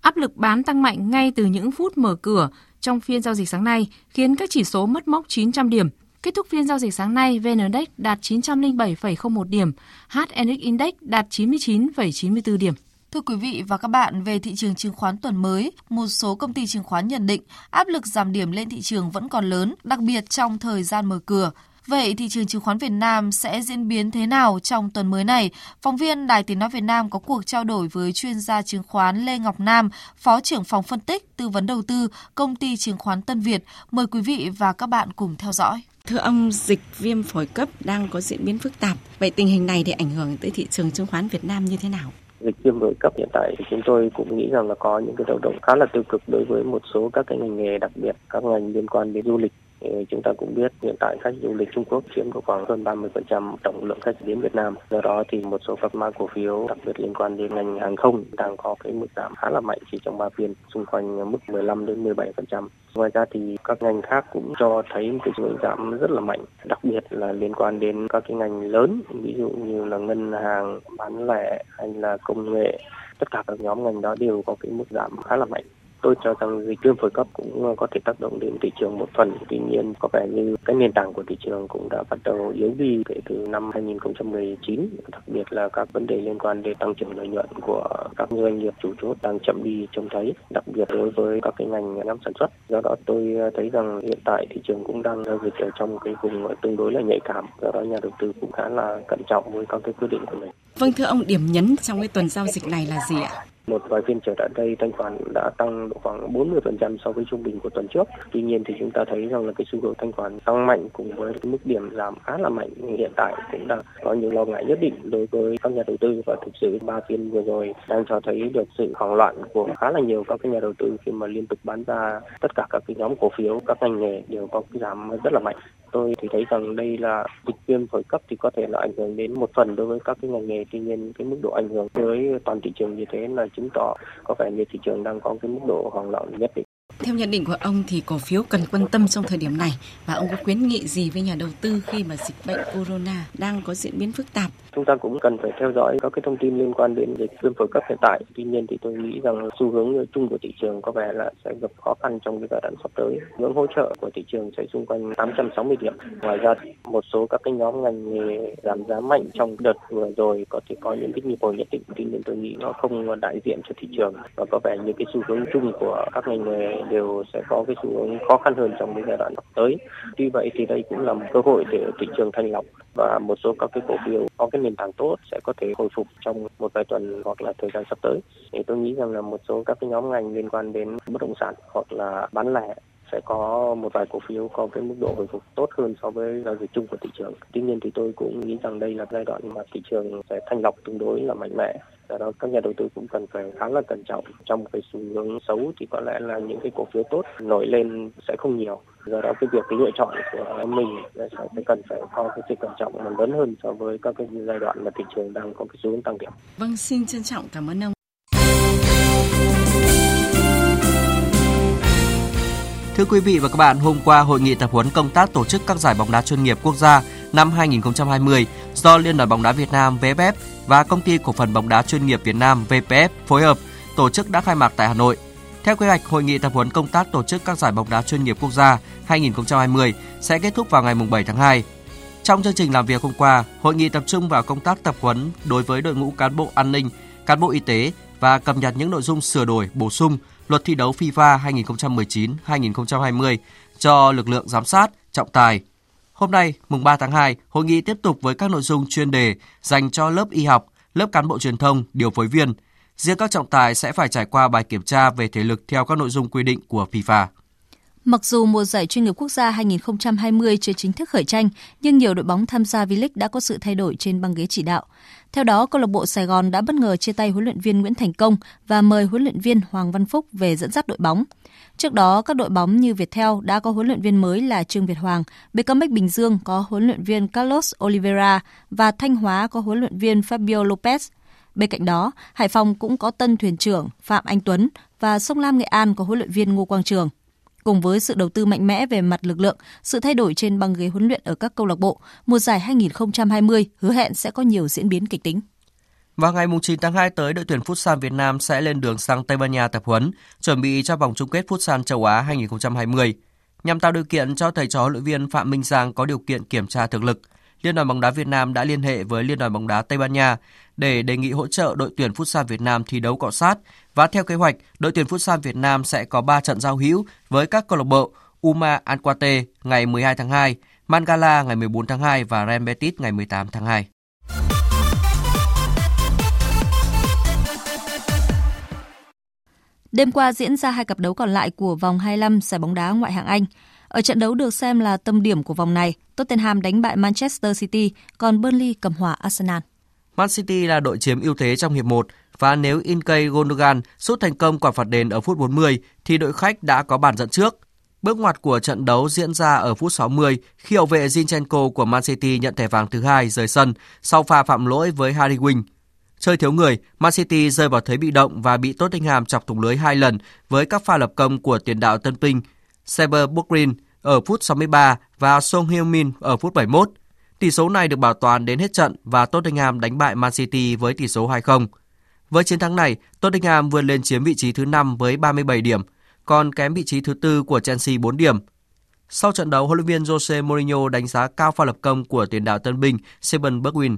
Áp lực bán tăng mạnh ngay từ những phút mở cửa trong phiên giao dịch sáng nay khiến các chỉ số mất mốc 900 điểm. Kết thúc phiên giao dịch sáng nay, VN Index đạt 907,01 điểm, HNX Index đạt 99,94 điểm. Thưa quý vị và các bạn, về thị trường chứng khoán tuần mới, một số công ty chứng khoán nhận định áp lực giảm điểm lên thị trường vẫn còn lớn, đặc biệt trong thời gian mở cửa. Vậy thị trường chứng khoán Việt Nam sẽ diễn biến thế nào trong tuần mới này? Phóng viên Đài Tiếng Nói Việt Nam có cuộc trao đổi với chuyên gia chứng khoán Lê Ngọc Nam, Phó trưởng phòng phân tích, tư vấn đầu tư, công ty chứng khoán Tân Việt. Mời quý vị và các bạn cùng theo dõi. Thưa ông, dịch viêm phổi cấp đang có diễn biến phức tạp. Vậy tình hình này thì ảnh hưởng tới thị trường chứng khoán Việt Nam như thế nào? dịch viêm phổi cấp hiện tại thì chúng tôi cũng nghĩ rằng là có những cái tác động khá là tiêu cực đối với một số các cái ngành nghề đặc biệt các ngành liên quan đến du lịch chúng ta cũng biết hiện tại khách du lịch Trung Quốc chiếm khoảng hơn 30% tổng lượng khách đến Việt Nam. Do đó thì một số các mã cổ phiếu đặc biệt liên quan đến ngành hàng không đang có cái mức giảm khá là mạnh chỉ trong 3 phiên xung quanh mức 15 đến 17%. Ngoài ra thì các ngành khác cũng cho thấy cái sự giảm rất là mạnh, đặc biệt là liên quan đến các cái ngành lớn, ví dụ như là ngân hàng, bán lẻ hay là công nghệ tất cả các nhóm ngành đó đều có cái mức giảm khá là mạnh tôi cho rằng dịch viêm phổi cấp cũng ờ, có thể tác động đến thị trường một phần. Tuy nhiên có vẻ như cái nền tảng của thị trường cũng đã bắt đầu yếu đi kể từ năm 2019, đặc biệt là các vấn đề liên quan đến tăng trưởng lợi nhuận của các doanh nghiệp chủ chốt đang chậm đi trông thấy, đặc biệt đối với các cái ngành nhóm sản xuất. Do đó tôi ờ, thấy rằng hiện tại thị trường cũng đang giao dịch ở trong cái vùng tương đối là nhạy cảm. Do đó nhà đầu tư cũng khá là cẩn trọng với các cái quyết định của mình. Vâng thưa ông, điểm nhấn trong cái tuần giao dịch này là gì ạ? Một vài phiên trở lại đây, thanh khoản đã tăng độ khoảng 40% so với trung bình của tuần trước. Tuy nhiên thì chúng ta thấy rằng là cái xu hướng thanh khoản tăng mạnh cùng với cái mức điểm giảm khá là mạnh hiện tại cũng đang có những lo ngại nhất định đối với các nhà đầu tư và thực sự ba phiên vừa rồi đang cho thấy được sự hoảng loạn của khá là nhiều các cái nhà đầu tư khi mà liên tục bán ra tất cả các cái nhóm cổ phiếu, các ngành nghề đều có cái giảm rất là mạnh tôi thì thấy rằng đây là dịch viêm phổi cấp thì có thể là ảnh hưởng đến một phần đối với các cái ngành nghề. Tuy nhiên, cái mức độ ảnh hưởng tới toàn thị trường như thế là chứng tỏ có vẻ như thị trường đang có cái mức độ hoảng loạn nhất định theo nhận định của ông thì cổ phiếu cần quan tâm trong thời điểm này và ông có khuyến nghị gì với nhà đầu tư khi mà dịch bệnh corona đang có diễn biến phức tạp? Chúng ta cũng cần phải theo dõi các cái thông tin liên quan đến dịch viêm phổi cấp hiện tại. Tuy nhiên thì tôi nghĩ rằng xu hướng chung của thị trường có vẻ là sẽ gặp khó khăn trong cái giai đoạn sắp tới. Ngưỡng hỗ trợ của thị trường sẽ xung quanh 860 điểm. Ngoài ra, một số các cái nhóm ngành nghề giảm giá mạnh trong đợt vừa rồi có thể có những cái nhịp hồi nhất định. Tuy nhiên tôi nghĩ nó không đại diện cho thị trường và có vẻ như cái xu hướng chung của các ngành nghề đều sẽ có cái xu hướng khó khăn hơn trong cái giai đoạn sắp tới. Tuy vậy thì đây cũng là một cơ hội để thị trường thanh lọc và một số các cái cổ phiếu có cái nền tảng tốt sẽ có thể hồi phục trong một vài tuần hoặc là thời gian sắp tới. Thì tôi nghĩ rằng là một số các cái nhóm ngành liên quan đến bất động sản hoặc là bán lẻ sẽ có một vài cổ phiếu có cái mức độ hồi phục tốt hơn so với giao dịch chung của thị trường. Tuy nhiên thì tôi cũng nghĩ rằng đây là giai đoạn mà thị trường sẽ thanh lọc tương đối là mạnh mẽ do đó các nhà đầu tư cũng cần phải khá là cẩn trọng trong cái xu hướng xấu thì có lẽ là những cái cổ phiếu tốt nổi lên sẽ không nhiều do đó cái việc lựa chọn của mình sẽ cần phải có cái sự cẩn trọng lớn hơn so với các cái giai đoạn mà thị trường đang có cái xu hướng tăng điểm. Vâng, xin trân trọng cảm ơn ông. Thưa quý vị và các bạn, hôm qua hội nghị tập huấn công tác tổ chức các giải bóng đá chuyên nghiệp quốc gia năm 2020 do Liên đoàn bóng đá Việt Nam VFF và Công ty cổ phần bóng đá chuyên nghiệp Việt Nam VPF phối hợp tổ chức đã khai mạc tại Hà Nội. Theo kế hoạch, hội nghị tập huấn công tác tổ chức các giải bóng đá chuyên nghiệp quốc gia 2020 sẽ kết thúc vào ngày 7 tháng 2. Trong chương trình làm việc hôm qua, hội nghị tập trung vào công tác tập huấn đối với đội ngũ cán bộ an ninh, cán bộ y tế và cập nhật những nội dung sửa đổi, bổ sung luật thi đấu FIFA 2019-2020 cho lực lượng giám sát, trọng tài. Hôm nay, mùng 3 tháng 2, hội nghị tiếp tục với các nội dung chuyên đề dành cho lớp y học, lớp cán bộ truyền thông, điều phối viên. Riêng các trọng tài sẽ phải trải qua bài kiểm tra về thể lực theo các nội dung quy định của FIFA. Mặc dù mùa giải chuyên nghiệp quốc gia 2020 chưa chính thức khởi tranh, nhưng nhiều đội bóng tham gia V-League đã có sự thay đổi trên băng ghế chỉ đạo. Theo đó, câu lạc bộ Sài Gòn đã bất ngờ chia tay huấn luyện viên Nguyễn Thành Công và mời huấn luyện viên Hoàng Văn Phúc về dẫn dắt đội bóng. Trước đó, các đội bóng như Viettel đã có huấn luyện viên mới là Trương Việt Hoàng, BKMX Bình Dương có huấn luyện viên Carlos Oliveira và Thanh Hóa có huấn luyện viên Fabio Lopez. Bên cạnh đó, Hải Phòng cũng có tân thuyền trưởng Phạm Anh Tuấn và Sông Lam Nghệ An có huấn luyện viên Ngô Quang Trường. Cùng với sự đầu tư mạnh mẽ về mặt lực lượng, sự thay đổi trên băng ghế huấn luyện ở các câu lạc bộ, mùa giải 2020 hứa hẹn sẽ có nhiều diễn biến kịch tính. Vào ngày 9 tháng 2 tới, đội tuyển Futsal Việt Nam sẽ lên đường sang Tây Ban Nha tập huấn, chuẩn bị cho vòng chung kết Futsal châu Á 2020. Nhằm tạo điều kiện cho thầy trò huấn luyện viên Phạm Minh Giang có điều kiện kiểm tra thực lực, Liên đoàn bóng đá Việt Nam đã liên hệ với Liên đoàn bóng đá Tây Ban Nha để đề nghị hỗ trợ đội tuyển Futsal Việt Nam thi đấu cọ sát và theo kế hoạch, đội tuyển Futsal Việt Nam sẽ có 3 trận giao hữu với các câu lạc bộ Uma Anquate ngày 12 tháng 2, Mangala ngày 14 tháng 2 và Real Betis ngày 18 tháng 2. Đêm qua diễn ra hai cặp đấu còn lại của vòng 25 giải bóng đá ngoại hạng Anh. Ở trận đấu được xem là tâm điểm của vòng này, Tottenham đánh bại Manchester City, còn Burnley cầm hòa Arsenal. Man City là đội chiếm ưu thế trong hiệp 1 và nếu Inkay Gundogan sút thành công quả phạt đền ở phút 40 thì đội khách đã có bàn dẫn trước. Bước ngoặt của trận đấu diễn ra ở phút 60 khi hậu vệ Zinchenko của Man City nhận thẻ vàng thứ hai rời sân sau pha phạm lỗi với Harry Wing. Chơi thiếu người, Man City rơi vào thế bị động và bị Tottenham chọc thủng lưới hai lần với các pha lập công của tiền đạo Tân Pinh, Seber Bukrin ở phút 63 và Song Heung-min ở phút 71. Tỷ số này được bảo toàn đến hết trận và Tottenham đánh bại Man City với tỷ số 2-0. Với chiến thắng này, Tottenham vươn lên chiếm vị trí thứ 5 với 37 điểm, còn kém vị trí thứ tư của Chelsea 4 điểm. Sau trận đấu, huấn luyện viên Jose Mourinho đánh giá cao pha lập công của tiền đạo tân binh Seben Bergwijn.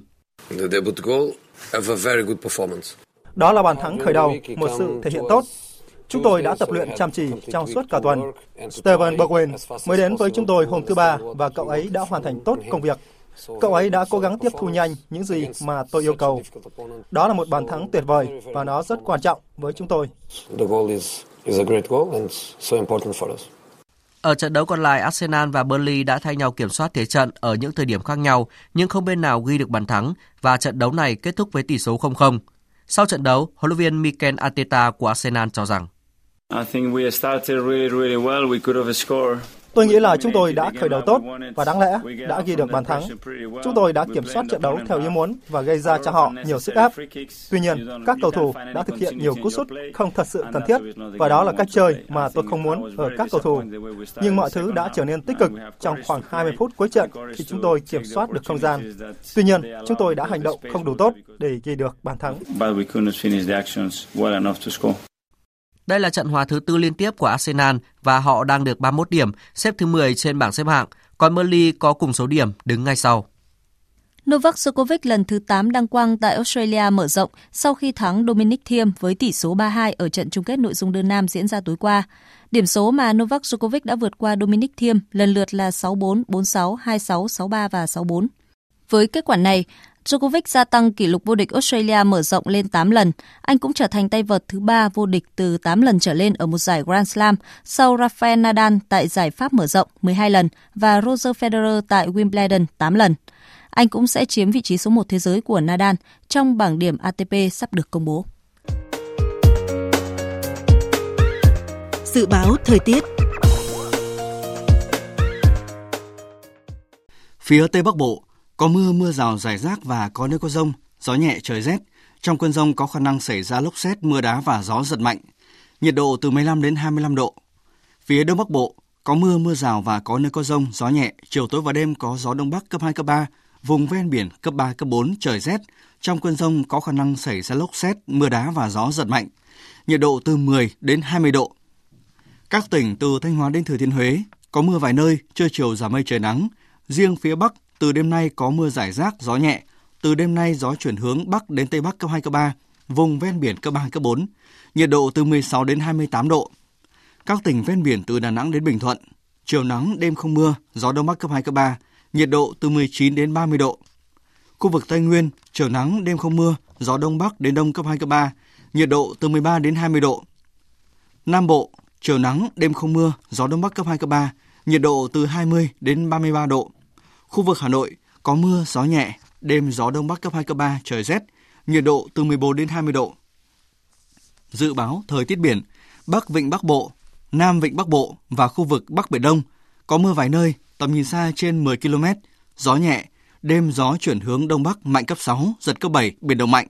Đó là bàn thắng khởi đầu, một sự thể hiện tốt. Chúng tôi đã tập luyện chăm chỉ trong suốt cả tuần. Steven Bergwijn mới đến với chúng tôi hôm thứ ba và cậu ấy đã hoàn thành tốt công việc. Cậu ấy đã cố gắng tiếp thu nhanh những gì mà tôi yêu cầu. Đó là một bàn thắng tuyệt vời và nó rất quan trọng với chúng tôi. Ở trận đấu còn lại, Arsenal và Burnley đã thay nhau kiểm soát thế trận ở những thời điểm khác nhau, nhưng không bên nào ghi được bàn thắng và trận đấu này kết thúc với tỷ số 0-0. Sau trận đấu, huấn luyện viên Mikel Arteta của Arsenal cho rằng Tôi nghĩ là chúng tôi đã khởi đầu tốt và đáng lẽ đã ghi được bàn thắng. Chúng tôi đã kiểm soát trận đấu theo ý muốn và gây ra cho họ nhiều sức ép. Tuy nhiên, các cầu thủ đã thực hiện nhiều cú sút không thật sự cần thiết và đó là cách chơi mà tôi không muốn ở các cầu thủ. Nhưng mọi thứ đã trở nên tích cực trong khoảng 20 phút cuối trận khi chúng tôi kiểm soát được không gian. Tuy nhiên, chúng tôi đã hành động không đủ tốt để ghi được bàn thắng. Đây là trận hòa thứ tư liên tiếp của Arsenal và họ đang được 31 điểm, xếp thứ 10 trên bảng xếp hạng, còn Burnley có cùng số điểm đứng ngay sau. Novak Djokovic lần thứ 8 đăng quang tại Australia mở rộng sau khi thắng Dominic Thiem với tỷ số 3-2 ở trận chung kết nội dung đơn nam diễn ra tối qua. Điểm số mà Novak Djokovic đã vượt qua Dominic Thiem lần lượt là 6-4, 4-6, 2-6, 6-3 và 6-4. Với kết quả này, Djokovic gia tăng kỷ lục vô địch Australia mở rộng lên 8 lần. Anh cũng trở thành tay vợt thứ ba vô địch từ 8 lần trở lên ở một giải Grand Slam sau Rafael Nadal tại giải Pháp mở rộng 12 lần và Roger Federer tại Wimbledon 8 lần. Anh cũng sẽ chiếm vị trí số 1 thế giới của Nadal trong bảng điểm ATP sắp được công bố. Dự báo thời tiết Phía Tây Bắc Bộ có mưa, mưa rào rải rác và có nơi có rông, gió nhẹ trời rét. Trong cơn rông có khả năng xảy ra lốc xét, mưa đá và gió giật mạnh. Nhiệt độ từ 15 đến 25 độ. Phía Đông Bắc Bộ có mưa, mưa rào và có nơi có rông, gió nhẹ. Chiều tối và đêm có gió Đông Bắc cấp 2, cấp 3. Vùng ven biển cấp 3, cấp 4, trời rét. Trong cơn rông có khả năng xảy ra lốc xét, mưa đá và gió giật mạnh. Nhiệt độ từ 10 đến 20 độ. Các tỉnh từ Thanh Hóa đến Thừa Thiên Huế có mưa vài nơi, trưa chiều giảm mây trời nắng. Riêng phía Bắc từ đêm nay có mưa rải rác, gió nhẹ. Từ đêm nay gió chuyển hướng Bắc đến Tây Bắc cấp 2, cấp 3, vùng ven biển cấp 3, cấp 4. Nhiệt độ từ 16 đến 28 độ. Các tỉnh ven biển từ Đà Nẵng đến Bình Thuận, chiều nắng, đêm không mưa, gió Đông Bắc cấp 2, cấp 3, nhiệt độ từ 19 đến 30 độ. Khu vực Tây Nguyên, chiều nắng, đêm không mưa, gió Đông Bắc đến Đông cấp 2, cấp 3, nhiệt độ từ 13 đến 20 độ. Nam Bộ, chiều nắng, đêm không mưa, gió Đông Bắc cấp 2, cấp 3, nhiệt độ từ 20 đến 33 độ. Khu vực Hà Nội có mưa, gió nhẹ, đêm gió Đông Bắc cấp 2, cấp 3, trời rét, nhiệt độ từ 14 đến 20 độ. Dự báo thời tiết biển, Bắc Vịnh Bắc Bộ, Nam Vịnh Bắc Bộ và khu vực Bắc Biển Đông có mưa vài nơi, tầm nhìn xa trên 10 km, gió nhẹ, đêm gió chuyển hướng Đông Bắc mạnh cấp 6, giật cấp 7, biển động mạnh.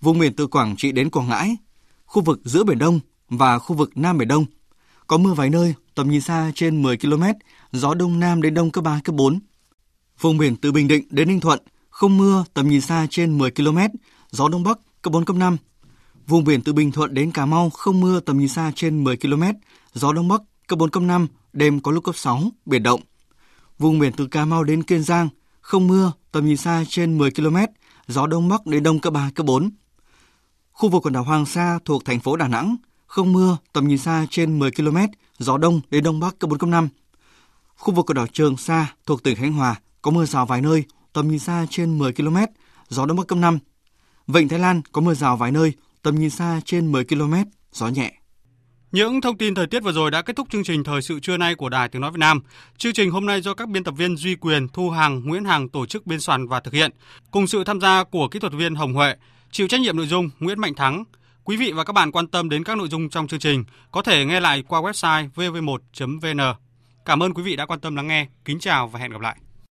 Vùng biển từ Quảng Trị đến Quảng Ngãi, khu vực giữa Biển Đông và khu vực Nam Biển Đông có mưa vài nơi, tầm nhìn xa trên 10 km, gió Đông Nam đến Đông cấp 3, cấp 4. Vùng biển từ Bình Định đến Ninh Thuận, không mưa, tầm nhìn xa trên 10 km, gió Đông Bắc cấp 4, cấp 5. Vùng biển từ Bình Thuận đến Cà Mau không mưa tầm nhìn xa trên 10 km, gió Đông Bắc cấp 4, cấp 5, đêm có lúc cấp 6, biển động. Vùng biển từ Cà Mau đến Kiên Giang không mưa, tầm nhìn xa trên 10 km, gió Đông Bắc đến Đông cấp 3, cấp 4. Khu vực quần đảo Hoàng Sa thuộc thành phố Đà Nẵng không mưa, tầm nhìn xa trên 10 km, gió Đông đến Đông Bắc cấp 4, cấp 5. Khu vực quần đảo Trường Sa thuộc tỉnh Khánh Hòa có mưa rào vài nơi, tầm nhìn xa trên 10 km, gió Đông Bắc cấp 5. Vịnh Thái Lan có mưa rào vài nơi, tầm nhìn xa trên 10 km, gió nhẹ. Những thông tin thời tiết vừa rồi đã kết thúc chương trình thời sự trưa nay của Đài Tiếng nói Việt Nam. Chương trình hôm nay do các biên tập viên Duy Quyền, Thu Hằng, Nguyễn Hằng tổ chức biên soạn và thực hiện, cùng sự tham gia của kỹ thuật viên Hồng Huệ, chịu trách nhiệm nội dung Nguyễn Mạnh Thắng. Quý vị và các bạn quan tâm đến các nội dung trong chương trình có thể nghe lại qua website vv1.vn. Cảm ơn quý vị đã quan tâm lắng nghe. Kính chào và hẹn gặp lại.